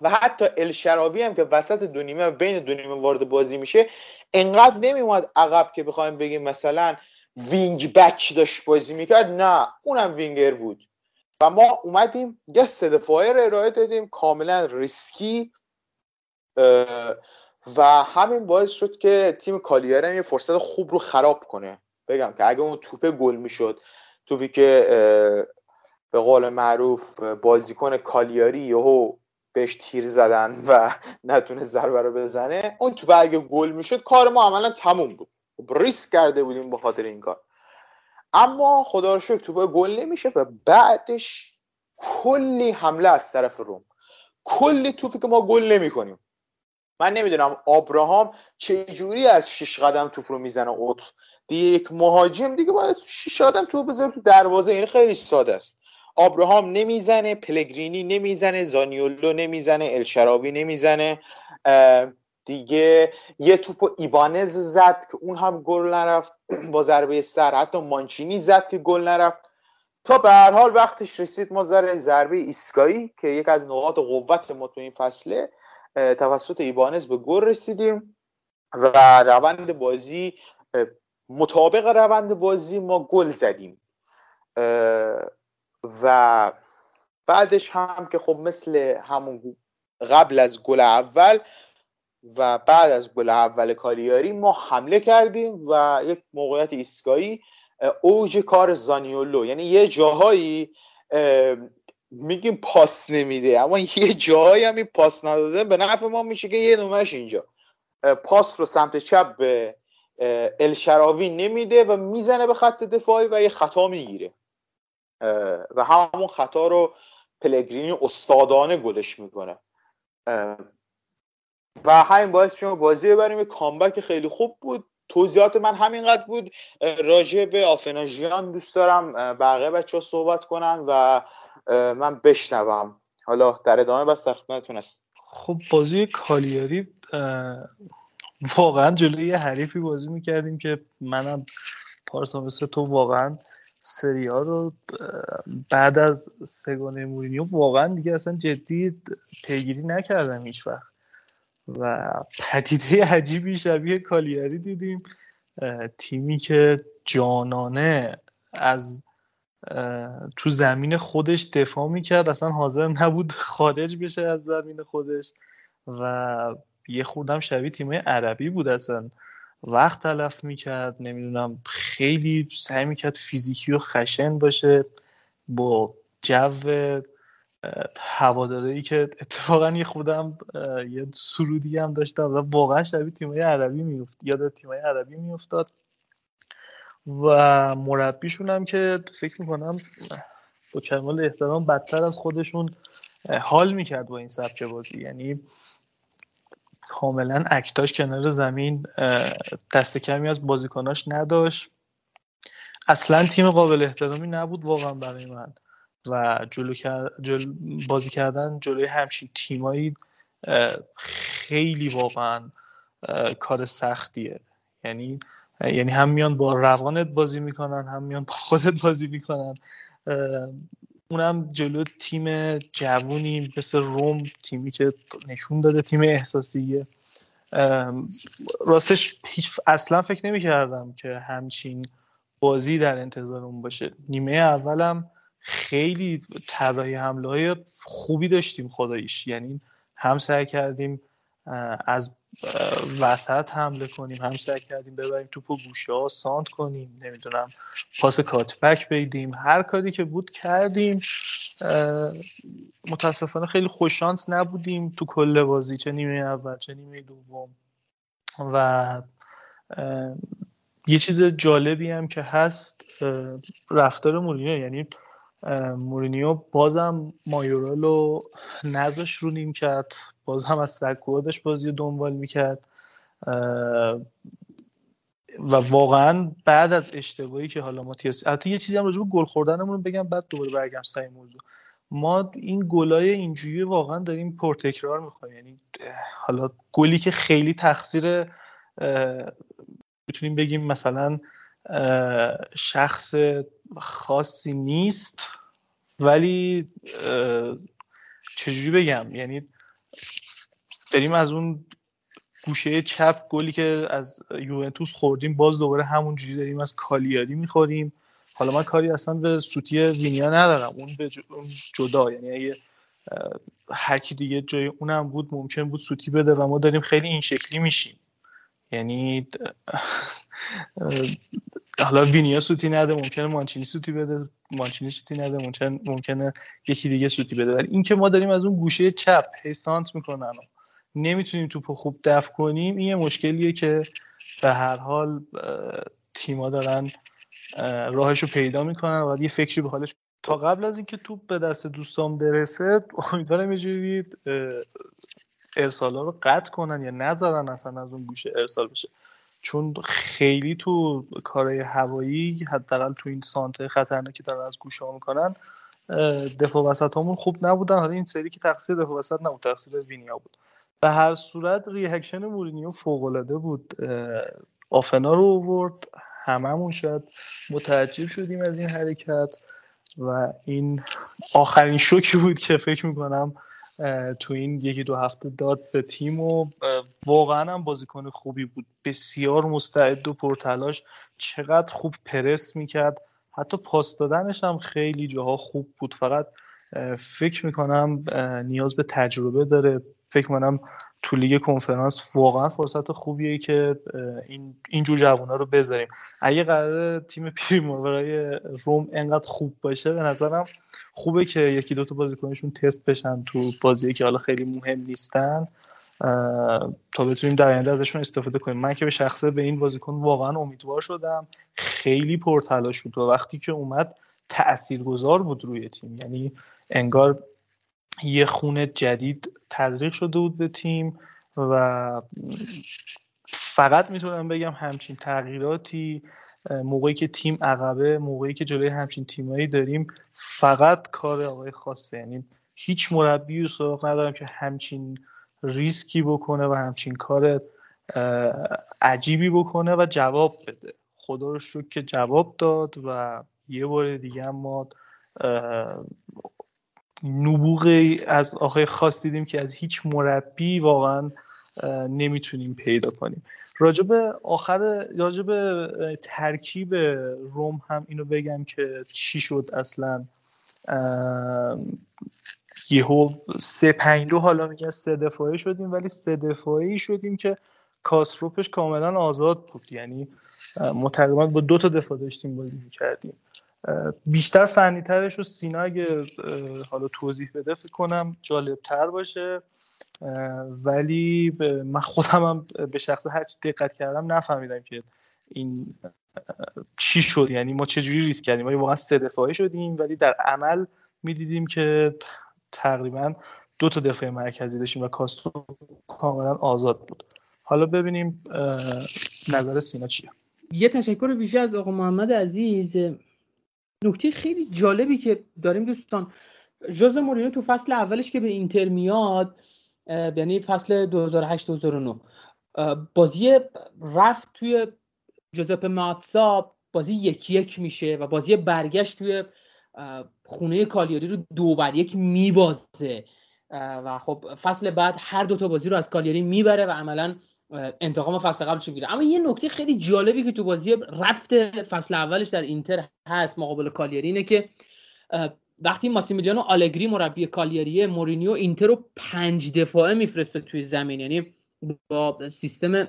و حتی الشراوی هم که وسط دو نیمه بین دو نیمه وارد بازی میشه انقدر نمیومد عقب که بخوایم بگیم مثلا wing back داشت بازی می‌کرد. نه اونم وینگر بود. و ما اومدیم یه سه دفاعه رو ارائه دادیم کاملا ریسکی. و همین باعث شد که تیم کالیاری یه فرصت خوب رو خراب کنه. بگم که اگه اون توپه گل می‌شد توپی که به قول معروف بازیکن کالیاری یهو بهش تیر زدن و نتونه ضربه رو بزنه اون توپ اگه گل می‌شد کار ما عملا تموم بود. ریسک کرده بودیم به خاطر این کار. اما خدا رو شکر توپ گل نمیشه و بعدش کلی حمله از طرف روم. کلی توپی که ما گل نمی‌کنیم. من نمی‌دونم آبراهام چه جوری از شش قدم توپ رو می‌زنه اوت. دیگه یک مهاجم دیگه باید شش قدم توپ بذاره تو دروازه این خیلی ساده است. آبراهام نمی‌زنه پلگرینی نمی‌زنه زانیولو نمی‌زنه الشراوی نمی‌زنه دیگه یه توپ ایبانز زد که اون هم گل نرفت با ضربه سر. حتی مانچینی زد که گل نرفت. تا به هر حال وقتش رسید ما ضربه ایسکایی که یک از نقاط قوت ما تو این فصله توسط ایبانز به گل رسیدیم و روند بازی مطابق روند بازی ما گل زدیم. و بعدش هم که خب مثل همون قبل از گل اول و بعد از گل اول کالیاری ما حمله کردیم و یک موقعیت ایستگاهی اوج کار زانیولو. یعنی یه جاهایی میگیم پاس نمیده اما یه جاهایی هم پاس نداده. به نفع ما میشه که یه نمرش اینجا. پاس رو سمت چپ به الشراوی نمیده و می‌زنه به خط دفاعی و یه خطا می‌گیره. و همون خطا رو پلگرینی استادانه گلش می‌کنه. و همین باعث شما بازی ببریم. یه کامبک خیلی خوب بود. توضیحات من همینقدر بود. راجع به آفناژیان دوست دارم. بقیه بچه ها صحبت کنن و من بشنوم. حالا در ادامه بس در خدمتتون است خب بازی کالیاری واقعا جلوی یه حریفی بازی می‌کردیم که منم پارسا مثل تو واقعا سری ها رو بعد از سگانه مورینیو واقعا دیگه اصلا جدی پیگیری نکردم هیچ وقت و پدیده عجیبی شبیه کالیاری دیدیم. تیمی که جانانه از تو زمین خودش دفاع می‌کرد اصلا حاضر نبود خارج بشه از زمین خودش و یه خوردم شبیه تیمای عربی بود اصلا. وقت تلف می‌کرد نمی‌دونم خیلی سعی می‌کرد فیزیکی و خشن باشه با جو هواداری که اتفاقا یه خودم یه سرودی هم داشتم و واقعا شبیه تیمای عربی میفت یاد تیمای عربی میافتاد. و مربیشون هم که فکر می‌کنم با کمال احترام بدتر از خودشون حال می‌کرد با این سبک بازی. یعنی کاملا اکتاش کنار زمین دست کمی از بازیکناش نداشت. اصلا تیم قابل احترامی نبود واقعا برای من. و جلو جل... بازی کردن جلوی همچین تیمایی خیلی واقعا کار سختیه. یعنی یعنی هم میان با روانت بازی می‌کنن هم میان با خودت بازی می‌کنن. اونم جلو تیم جوونی مثل روم تیمی که نشون داده تیم احساسیه. راستش هیچ اصلا فکر نمی کردم که همچین بازی در انتظار اون باشه. نیمه اولم خیلی طراحی حمله های خوبی داشتیم خداییش. یعنی هم سعی کردیم از وسط حمله کنیم هم سعی کردیم ببریم توپ و گوشه ها سانت کنیم نمی‌دونم پاس کاتبک بیدیم هر کاری که بود کردیم متاسفانه خیلی خوششانس نبودیم تو کل بازی چه نیمه اول چه نیمه دوم. و یه چیز جالبی هم که هست رفتار مورینیو یعنی مورینیو بازم مایورالو نزاش رو نیم کرد. باز هم از سکوادش بازی رو دنبال می‌کرد. و واقعا بعد از اشتباهی که حالا ما تیاسی البته یه چیزی هم راجع به گل خوردنمون بگم بعد دوباره برگم سر موضوع. ما این گلای اینجوری واقعا داریم پرتکرار می‌خوایم. یعنی حالا گلی که خیلی تقصیر می‌تونیم بگیم مثلا شخص خاصی نیست ولی چجوری بگم؟ یعنی داریم از اون گوشه چپ گلی که از یوونتوس خوردیم باز دوباره همون جوری داریم از کالیاری می‌خوریم. حالا من کاری اصلا به سوتی وینیا ندارم اون به جدا. یعنی اگه هر کی دیگه جای اونم بود ممکن بود سوتی بده و ما داریم خیلی این شکلی میشیم. یعنی حالا وینیا سوتی نده ممکنه مانچینی سوتی بده. مانچینی سوتی نده ممکنه ممکنه یکی دیگه سوتی بده. ولی اینکه ما داریم از اون گوشه چپ هیسانت می‌کنن و نمی‌تونیم توپ خوب دفع کنیم این یه مشکلیه که به هر حال تیما دارن راهشو پیدا می‌کنن و یه فکری به حالش تا قبل از اینکه توپ به دست دوستان برسه امیدوارم یه جوری ارسالا رو قطع کنن یا نذارن اصلا از اون گوشه ارسال بشه. چون خیلی تو کارهای هوایی حداقل تو این سانتر خطرناکی دارن از گوشه ها می‌کنن دفاع وسط همون خوب نبودن. حالا این سری که تقصیر دفاع وسط نبود تقصیر وینیا بود. به هر صورت reaction مورینیو فوق العاده بود آفنا رو آورد هممون شاید متعجب شدیم از این حرکت و این آخرین شوکی بود که فکر می‌کنم تو این یکی دو هفته داد به تیم و واقعا هم بازیکن خوبی بود. بسیار مستعد و پرتلاش. چقدر خوب پرس می‌کرد. حتی پاس دادنش هم خیلی جاها خوب بود. فقط فکر می‌کنم نیاز به تجربه داره. فکر می‌کنم تو لیگ کنفرانس واقعا فرصت خوبیه که این اینجور جوونا رو بذاریم. اگه قرار تیم پریمور برای روم انقدر خوب باشه به نظرم خوبه که یکی دو تا بازیکنشون تست بشن تو بازی که حالا خیلی مهم نیستن تا بتونیم در آینده ازشون استفاده کنیم. من که به شخصه به این بازیکن واقعا امیدوار شدم. خیلی پرتلاش بود و وقتی که اومد تاثیرگذار بود روی تیم. یعنی انگار یه خونه جدید تزریق شده بود به تیم و فقط می‌تونم بگم همچین تغییراتی موقعی که تیم عقبه موقعی که جلوی همچین تیمایی داریم فقط کار آقای خاصه. یعنی هیچ مربی و سراغ ندارم که همچین ریسکی بکنه و همچین کار عجیبی بکنه و جواب بده. خدا رو شکر که جواب داد و یه بار دیگه ما نبوغ از آقای خاص دیدیم که از هیچ مربی واقعا نمی‌تونیم پیدا کنیم. راجب آخر راجب ترکیب روم هم اینو بگم که چی شد اصلا. یهو سه پنج دو حالا میگن سه دفاعی شدیم ولی سه دفاعی شدیم که کاسروپش کاملا آزاد بود. یعنی ما تقریبا با دو تا دفاع داشتیم بازی کردیم بیشتر فنی ترش رو سینا اگه حالا توضیح بده فکر کنم جالب تر باشه ولی من خودم هم به شخص هر دقت کردم نفهمیدم که این چی شد. یعنی ما چجوری ریسک کردیم؟ ما واقعا سه دفاعی شدیم ولی در عمل می‌دیدیم که تقریبا دو تا دفاع مرکزی داشتیم و کاستو کاملا آزاد بود. حالا ببینیم نظر سینا چیه. یه تشکر ویژه از آقا محمد عزیز. نکته خیلی جالبی که داریم دوستان ژوزه مورینیو تو فصل اولش که به اینتر میاد یعنی فصل 2008 2009 بازی رفت توی جوزپه ماتسا بازی یکی یک میشه و بازی برگشت توی خونه کالیاری رو دو بر یک میبازه. و خب فصل بعد هر دو تا بازی رو از کالیاری می‌بره و عملا انتقام فصل قبلش می‌گیره اما یه نکته خیلی جالبی که تو بازی رفت فصل اولش در اینتر هست مقابل کالیاری اینه که وقتی ماسیمیلیانو آلگری مربی کالیاریه مورینیو اینتر رو پنج دفاعه میفرسته توی زمین. یعنی با سیستم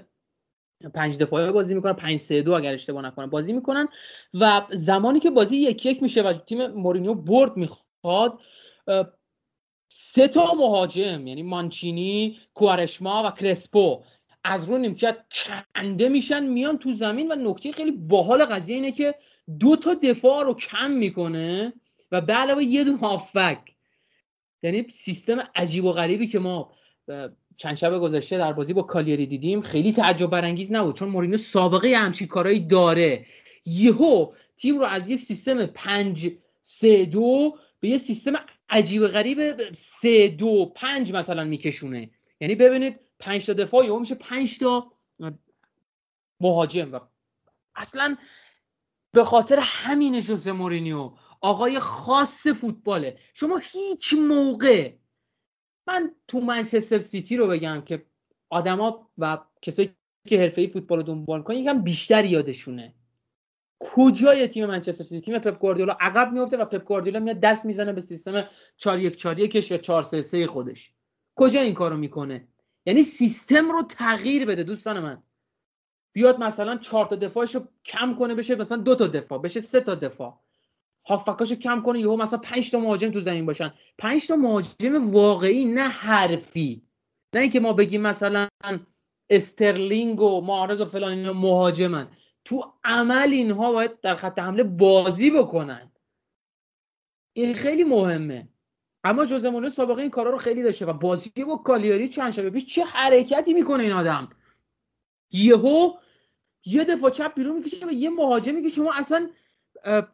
پنج دفاعه بازی می‌کنن پنج سه دو اگر اشتباه نکنم بازی می‌کنن. و زمانی که بازی یک یک میشه و تیم مورینیو برد می‌خواد سه تا مهاجم یعنی مانچینی کوارشما و کرسپو از رو نیمکت کنده میشن میان تو زمین و نکته خیلی باحال قضیه اینه که دو تا دفاع رو کم می‌کنه و به علاوه یه دون هافک یعنی سیستم عجیب و غریبی که ما چند شب گذشته در بازی با کالیری دیدیم خیلی تعجب برانگیز نبود چون مورینو سابقه همچین کارایی داره. یهو تیم رو از یک سیستم پنج سه دو به یه سیستم عجیب غریب سه دو پنج مثلا میکشونه. یعنی ببینید پنج تا دفاع یهو میشه پنج تا مهاجم. و اصلا به خاطر همین جوزه مورینیو آقای خاص فوتباله. شما هیچ موقع من تو منچستر سیتی رو بگم که آدما و کسایی که حرفه فوتبال رو دنبال کنن یکم بیشتر یادشونه. کجای تیم منچستر سیتی؟ تیم پپ گواردیولا عقب میفته و پپ گواردیولا میاد دست می‌زنه به سیستم 4 1 4 1 یا 4 3 3 خودش. کجا این کارو می‌کنه؟ یعنی سیستم رو تغییر بده دوستان من. بیاد مثلا 4 تا دفاعش رو کم کنه بشه مثلا دو تا دفاع بشه سه تا دفاع. هافکاشو کم کنه یهو مثلا 5 تا مهاجم تو زمین باشن. 5 تا مهاجم واقعی نه حرفی. نه اینکه ما بگیم مثلا استرلینگ و معارض و فلان اینا مهاجمن. تو عمل اینها باید در خط حمله بازی بکنن. این خیلی مهمه. اما جوزه مورینیو سابقه این کارا رو خیلی داشته و بازی با کالیاری چند شبه پیش چه حرکتی می‌کنه این آدم؟ یهو یه دفاع چپ بیرون می‌کشه و یه مهاجمی که شما اصلا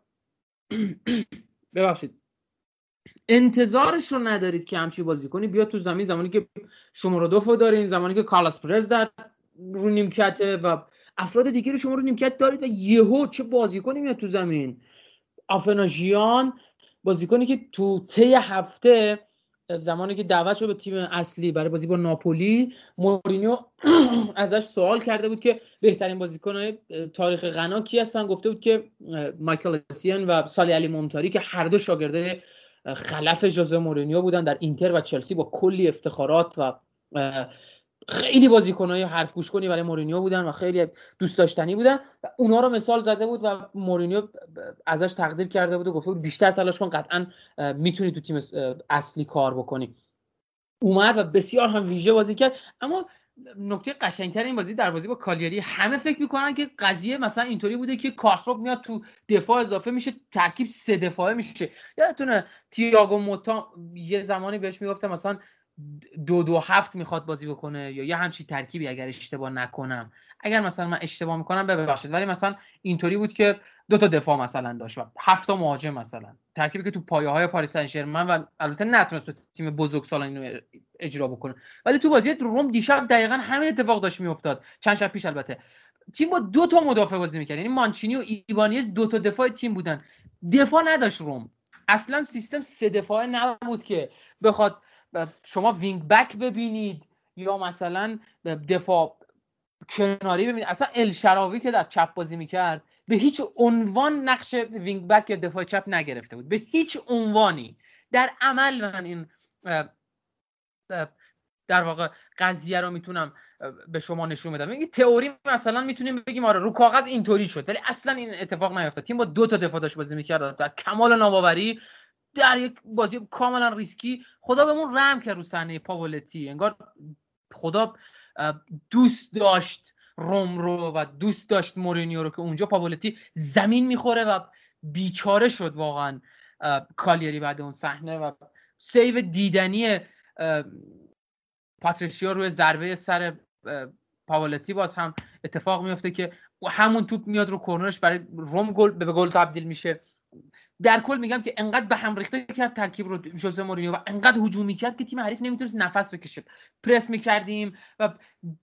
ببخشید. انتظارش رو ندارید که همچی بازی کنی. بیاد تو زمین زمانی که شما رو دارین زمانی که کارلاس پرز در رو نیمکته و افراد دیگه رو شما رو نیمکت دارید و یهو چه بازیکنی میاد تو زمین. آفناژیان بازیکنی که تو طی هفته زمانی که دعوت شد به تیم اصلی برای بازی با ناپولی مورینیو ازش سوال کرده بود که بهترین بازیکن تاریخ غنا کی هستن؟ گفته بود که مایکل اسین و سالی علی مونتاری که هر دو شاگرده خلف جوزه مورینیو بودن در اینتر و چلسی با کلی افتخارات و خیلی بازیکنای حرف گوش کنی برای مورینیو بودن و خیلی دوست داشتنی بودن. و اونا رو مثال زده بود و مورینیو ازش تقدیر کرده بود و گفته بود بیشتر تلاش کن قطعا می‌تونی تو تیم اصلی کار بکنی. اومد و بسیار هم ویژه بازی کرد. اما نکته قشنگتر این بازی در بازی با کالیاری. همه فکر می‌کنن که قضیه مثلا اینطوری بوده که کاسروب میاد تو دفاع اضافه میشه ترکیب سه دفاعه میشه. یادتونه تییاگو موتا یه زمانی بهش می‌گفته مثلا دو دو هفت می‌خواد بازی بکنه یا یه همچین ترکیبی اگر اشتباه نکنم. اگر مثلا من اشتباه می‌کنم ببخشید. ولی مثلا اینطوری بود که دو تا دفاع مثلا داشت و هفت تا مهاجم مثلا. ترکیبی که تو پایه های پاریس سن و البته نتونست تو تیم بزرگ سال اینو اجرا بکنه. ولی تو بازی روم دیشب دقیقا همین اتفاق داشت میافتاد. چند شب پیش البته. تیم با دو تا مدافع بازی می‌کرد. یعنی مانچینی و ایبانیز دو تا دفاع تیم بودن. دفاع نداشت روم. اصلا سیستم سه دفاعه نبود که بخواد شما wing back ببینید یا مثلا دفاع کناری ببینید. اصلا الشراوی که در چپ بازی می‌کرد به هیچ عنوان نقش wing back یا دفاع چپ نگرفته بود. به هیچ عنوانی. در عمل من این در واقع قضیه رو می‌تونم به شما نشون بدم. این تئوری مثلا می‌تونیم بگیم آره رو کاغذ اینطوری شد. ولی اصلا این اتفاق نیفتاد تیم با دو تا دفاع داشت بازی می‌کرد. در کمال ناباوری در یک بازی کاملا ریسکی. خدا بهمون رحم کرد رو صحنه پاولتی. انگار خدا دوست داشت روم رو و دوست داشت مورینیو رو که اونجا پاولتی زمین می‌خوره و بیچاره شد واقعا کالیری بعد اون صحنه و save دیدنی پاتریشیا روی ضربه سر پاولتی باز هم اتفاق میفته که همون توپ میاد رو corner ش برای روم گل به گل تبدیل میشه. در کل میگم که انقدر به هم ریخته کرد ترکیب رو ژوزه مورینیو و انقدر هجومی کرد که تیم حریف نمی‌تونست نفس بکشه. پرس می‌کردیم و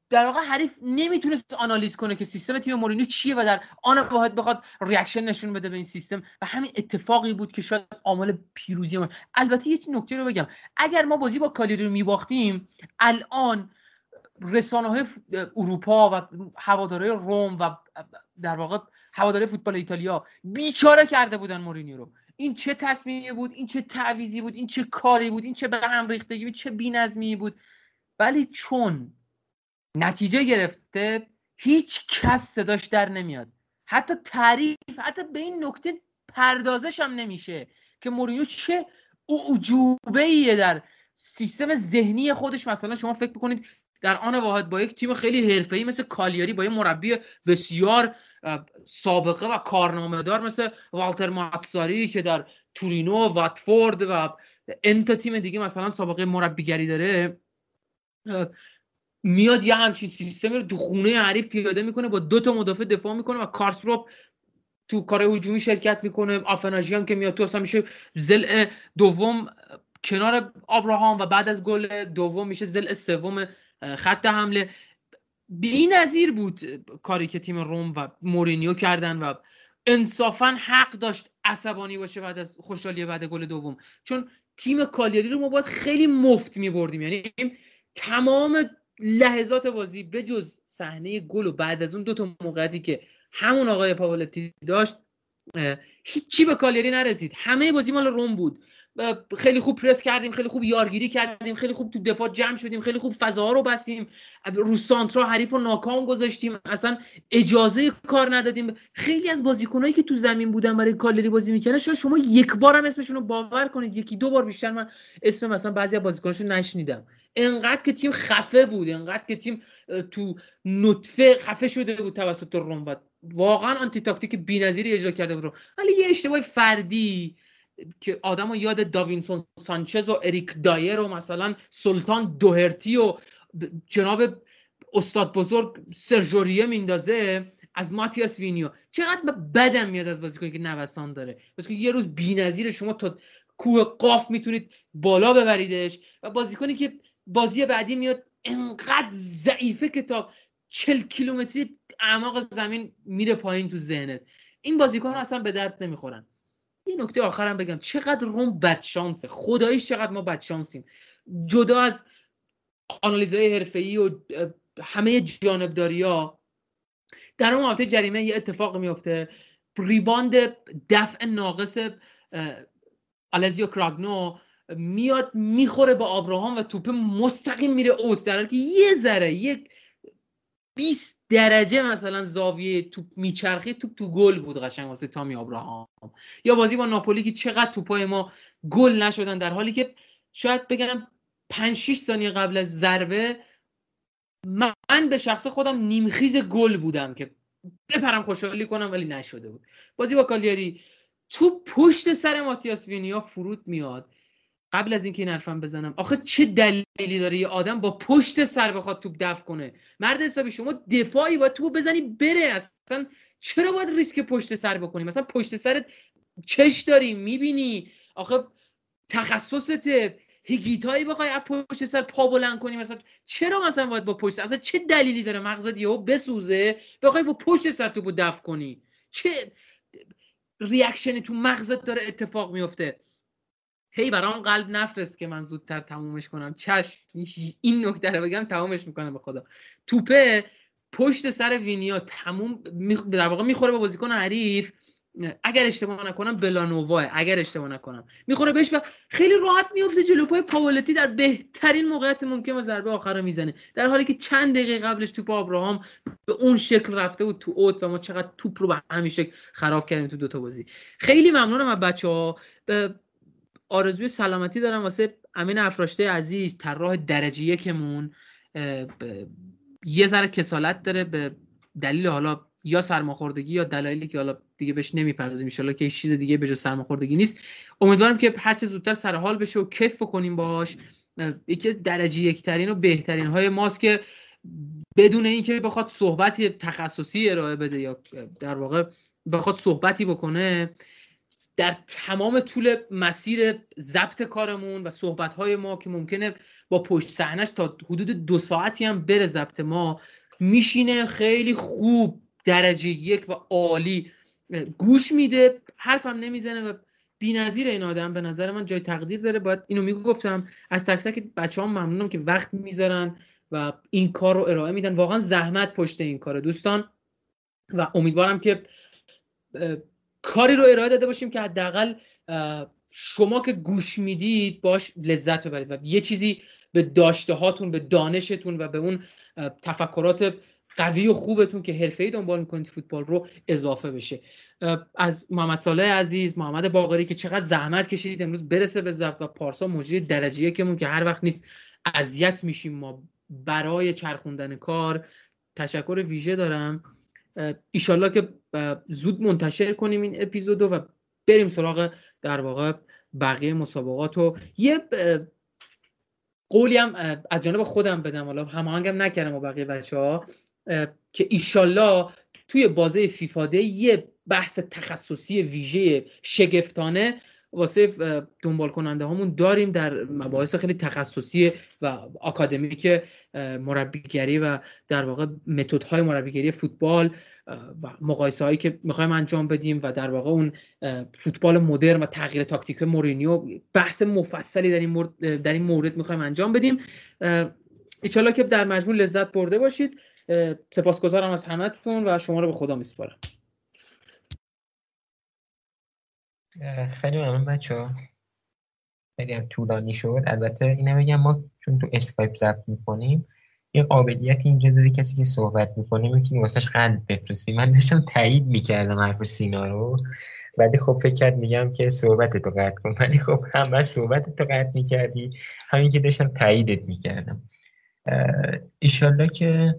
در واقع حریف نمی‌تونست آنالیز کنه که سیستم تیم مورینیو چیه و در آن واحد بخواد reaction نشون بده به این سیستم. و همین اتفاقی بود که شاید عامل پیروزی ما البته یه نکته رو بگم. اگر ما بازی با کالیری رو میباختیم الان رسانه های اروپا و هواداره روم و در واقع هواداره فوتبال ایتالیا بیچاره کرده بودن مورینیو رو. این چه تصمیمی بود؟ این چه تعویزی بود؟ این چه کاری بود؟ این چه به هم ریختگی بود؟ چه بی‌نظمی بود؟ ولی چون نتیجه گرفته هیچ کس صداش در نمیاد. حتی تعریف حتی به این نکته پردازش هم نمیشه که مورینیو چه اعجوبه ایه در سیستم ذهنی خودش. مثلا شما فکر بکنید در آن واحد با یک تیم خیلی حرفه‌ای مثل کالیاری با یه مربی بسیار سابقه و کارنامه دار مثل والتر ماتساری که در تورینو واتفورد و انتا تیم دیگه مثلا سابقه مربیگری داره میاد یه همچین سیستمی رو تو خونه حریف پیاده می‌کنه با دو تا مدافع دفاع می‌کنه و کارسروپ تو کار هجومی شرکت می‌کنه. آفناژیان که میاد تو اصلا میشه زل دوم کنار آبراهام و بعد از گل دوم میشه زل سوم خط حمله. بی نظیر بود کاری که تیم روم و مورینیو کردن و انصافا حق داشت عصبانی باشه بعد از خوشحالی بعد گل دوم. چون تیم کالیاری رو ما باید خیلی مفت می بردیم یعنی تمام لحظات بازی به جز صحنه گل و بعد از اون دو تا موقعیتی که همون آقای پاولتی داشت هیچی به کالیاری نرسید. همه بازی مال روم بود. خیلی خوب پرس کردیم خیلی خوب یارگیری کردیم خیلی خوب تو دفاع جمع شدیم خیلی خوب فضاها رو بستیم. رو سانترا حریف رو ناکام گذاشتیم. اصلا اجازه کار ندادیم. خیلی از بازیکنایی که تو زمین بودن برای کالری بازی می‌کنن شاید شما یک بار هم اسمشون رو باور کنید. یکی دو بار بیشتر من اسم مثلا بعضی از بازیکناشو نشنیدم. انقدر که تیم خفه بود انقدر که تیم تو نطفه خفه شده بود توسط روم واقعا anti تاکتیک بی‌نظیری اجرا کرده بود. ولی یه اشتباه فردی که آدم یاد داوینسون سانچز و اریک دایر و مثلا سلطان دوهرتی و جناب استاد بزرگ سرژ اوریه میندازه از ماتیاس وینیا. چقدر بدم میاد از بازیکنی که نوسان داره. که یه روز بی‌نظیر شما تا کوه قاف می‌تونید بالا ببریدش و بازیکنی که بازی بعدی میاد انقدر ضعیفه که تا 40 کیلومتری اعماق زمین میره پایین تو ذهنت. این بازیکن اصلا به درد نمی‌خورن. یه نکته آخرم بگم. چقدر روم بدشانسه خداییش چقدر ما بدشانسیم. جدا از آنالیزهای حرفه‌ای و همه جانبداری ها در اون حالت جریمه یه اتفاق میفته. ریباند دفع ناقص آلزیو کراگنو میاد می‌خوره به آبراهام و توپه مستقیم میره اوت در حالی که یه ذره یک 20 درجه مثلا زاویه توپ میچرخی توپ تو گل بود قشنگ واسه تامی آبراهام یا بازی با ناپولی که چقدر توپای ما گل نشدن در حالی که شاید بگم 5 6 ثانیه قبل از ضربه من به شخص خودم نیمخیز گل بودم که بپرم خوشحالی کنم ولی نشده بود. بازی با کالیاری تو پشت سر ماتیاس وینیا فرود میاد. قبل از اینکه این حرفم بزنم آخه چه دلیلی داره یه آدم با پشت سر بخواد توپ دفع کنه؟ مرد حسابی شما دفاعی باید توپ بزنی بره. اصلا چرا باید ریسک پشت سر بکنی؟ مثلا پشت سرت چش داری می‌بینی. آخه تخصصت هیگیتایی بخوای از پشت سر پا بلند کنی مثلا. چرا مثلا باید با پشت اصلا چه دلیلی داره مغزت یهو بسوزه بخوای با پشت سر توپو دفع کنی؟ چه ریاکشنی تو مغزت داره اتفاق میفته هی برام قلب نفرست که من زودتر تمومش کنم. چشم. این نکته رو بگم تمومش می‌کنم به خدا. توپه پشت سر وینیا تموم در واقع می‌خوره به بازیکن حریف. اگر اشتباه نکنم بلانووا اگر اشتباه نکنم. می‌خوره بهش و خیلی راحت میفته جلو. پای پاولتی در بهترین موقعیت ممکن و ضربه آخر رو می‌زنه. در حالی که چند دقیقه قبلش توپ ابراهام به اون شکل رفته بود تو اوت و ما چقدر توپ رو به همین شکل خراب کردیم تو دوتا بازی. خیلی ممنونم از بچه ها آرزوی سلامتی دارم واسه امین افراشته عزیز طراح درجه یکمون یه ذره کسالت داره به دلیل حالا یا سرماخوردگی یا دلایلی که حالا دیگه بهش نمی‌پردازیم ان که چیز دیگه به جز سرماخوردگی نیست. امیدوارم که هر چه زودتر سر حال بشه و کیف بکنیم باش یکی از درجه یکترین و بهترین های ماست که بدون اینکه بخواد صحبتی تخصصی ارائه بده یا در واقع بخواد صحبتی بکنه. در تمام طول مسیر ضبط کارمون و صحبت های ما که ممکنه با پشت صحنش تا حدود دو ساعتی هم بره ضبط ما میشینه خیلی خوب درجه یک و عالی گوش میده حرفم نمی‌زنه و بی‌نظیر این آدم به نظر من جای تقدیر داره. باید اینو می‌گفتم از تک تک بچه هم ممنونم که وقت می‌ذارن و این کار رو ارائه میدن. واقعا زحمت پشت این کار دوستان و امیدوارم که کاری رو ارائه داده باشیم که حداقل شما که گوش می‌دید باش لذت ببرید و یه چیزی به داشته هاتون به دانشتون و به اون تفکرات قوی و خوبتون که حرفه‌ای دنبال می‌کنید فوتبال رو اضافه بشه. از محمد صالح عزیز محمد باقری که چقدر زحمت کشیدید امروز برسه به ضبط و پارسا مجری درجه یکمون که هر وقت نیست اذیت میشیم. ما برای چرخوندن کار تشکر ویژه دارم. ایشالله که زود منتشر کنیم این اپیزودو و بریم سراغ در واقع بقیه مسابقات و یه قولی هم از جانب خودم بدم. حالا هماهنگم نکردم با بقیه بچه ها که ایشالله توی بازه فیفاده یه بحث تخصصی ویژه شگفتانه واسه دنبال کننده هامون داریم در مباحث خیلی تخصصی و آکادمیک مربیگری و در واقع متدهای مربیگری فوتبال و مقایسه هایی که می‌خوایم انجام بدیم و در واقع اون فوتبال مدرن و تغییر تاکتیک مورینیو بحث مفصلی در این مورد, در این مورد می‌خوایم انجام بدیم. ایشالله که در مجموع لذت برده باشید. سپاسگزارم از همتون و شما رو به خدا میسپارم. خیلی ممنون بچه ها خیلی هم طولانی شد. البته اینه بگم ما چون تو اسکایپ ضبط می‌کنیم یه قابلیت اینجا داره کسی که صحبت می‌کنه می‌تونی واسهش قلب بفرستی. من داشتم تایید می‌کردم حرف سینا رو ولی خب فکر کرد میگم که صحبت تو قطع کن. ولی خب هم بس صحبت تو قطع می‌کردی همین که داشتم تاییدت می‌کردم. ایشالله که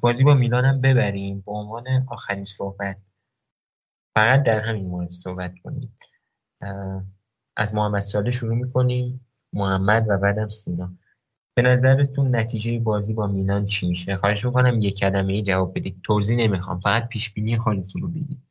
بازی با میلانم ببریم. به عنوان آخرین صحبت. فقط در همین مورد صحبت کنیم. از محمد ساله شروع می‌کنیم محمد و بعدم سینا. به نظرتون نتیجه بازی با میلان چی میشه؟ خواهش می‌کنم یک کلمه جواب بدید. توضیح نمی‌خوام فقط پیش بینی خودتون رو بگید.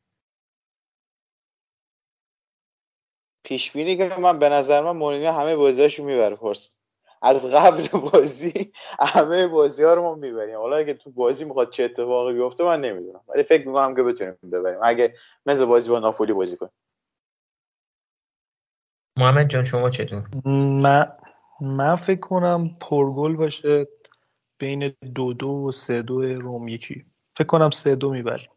پیش بینی که من به نظر من مورینیو همه بازیاشو می‌بره پرس. از قبل بازی همه بازی ها رو ما می‌بریم. حالا اگه تو بازی می‌خواد چه اتفاقی بیفته من نمی‌دونم. ولی فکر می‌کنم که بتونیم ببریم. اگه مثل بازی با ناپولی بازی کنیم. محمد جان شما چطور من من فکر کنم پرگل باشه. بین دو دو و سه دو روم یکی. فکر کنم سه دو می‌بریم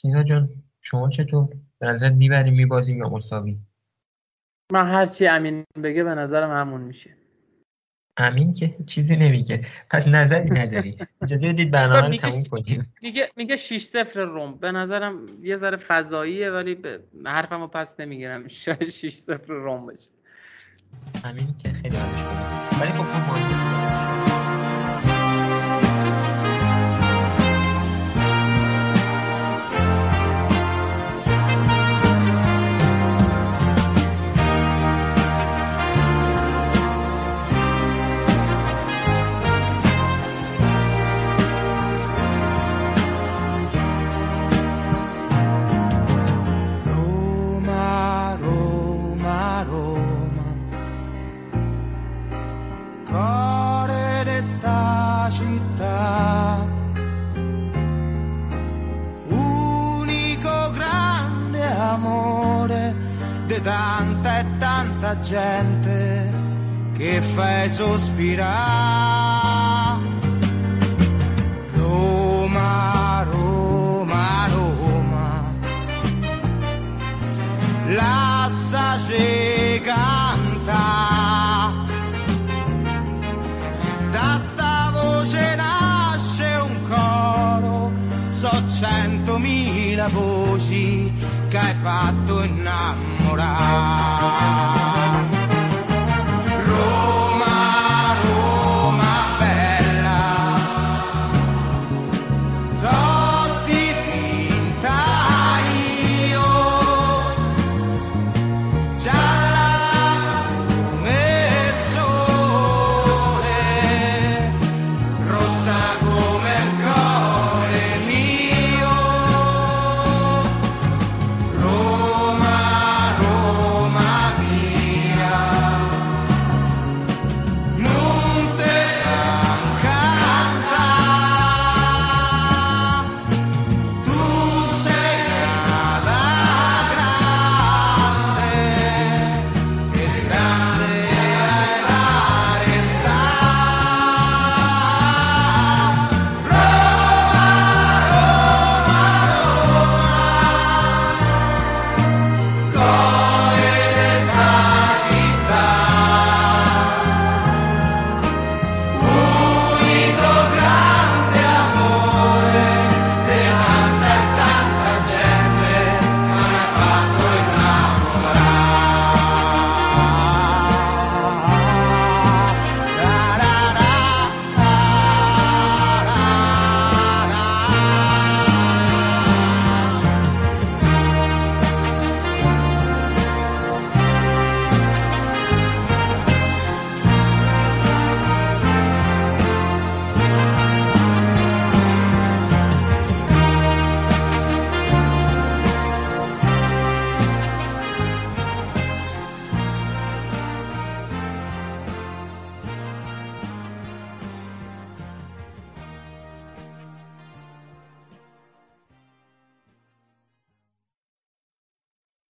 سینا جان شما چطور؟ به نظر می‌بریم میبازیم یا مساوی؟ من هرچی امین بگه به نظرم همون میشه. امین که چیزی نمیگه. پس نظری نداری. اجازه بدید برنامه رو تموم کنیم. میگه میگه 6 0 روم. به نظرم یه ذره فضاییه ولی به حرفمو پس نمی‌گیرم. شاید 6 0 روم بشه امین که خیلی ولی خب gente che fai sospirare. Roma, Roma, Roma, lasciaci canta. Da sta voce nasce un coro, so centomila voci che hai fatto innamorare.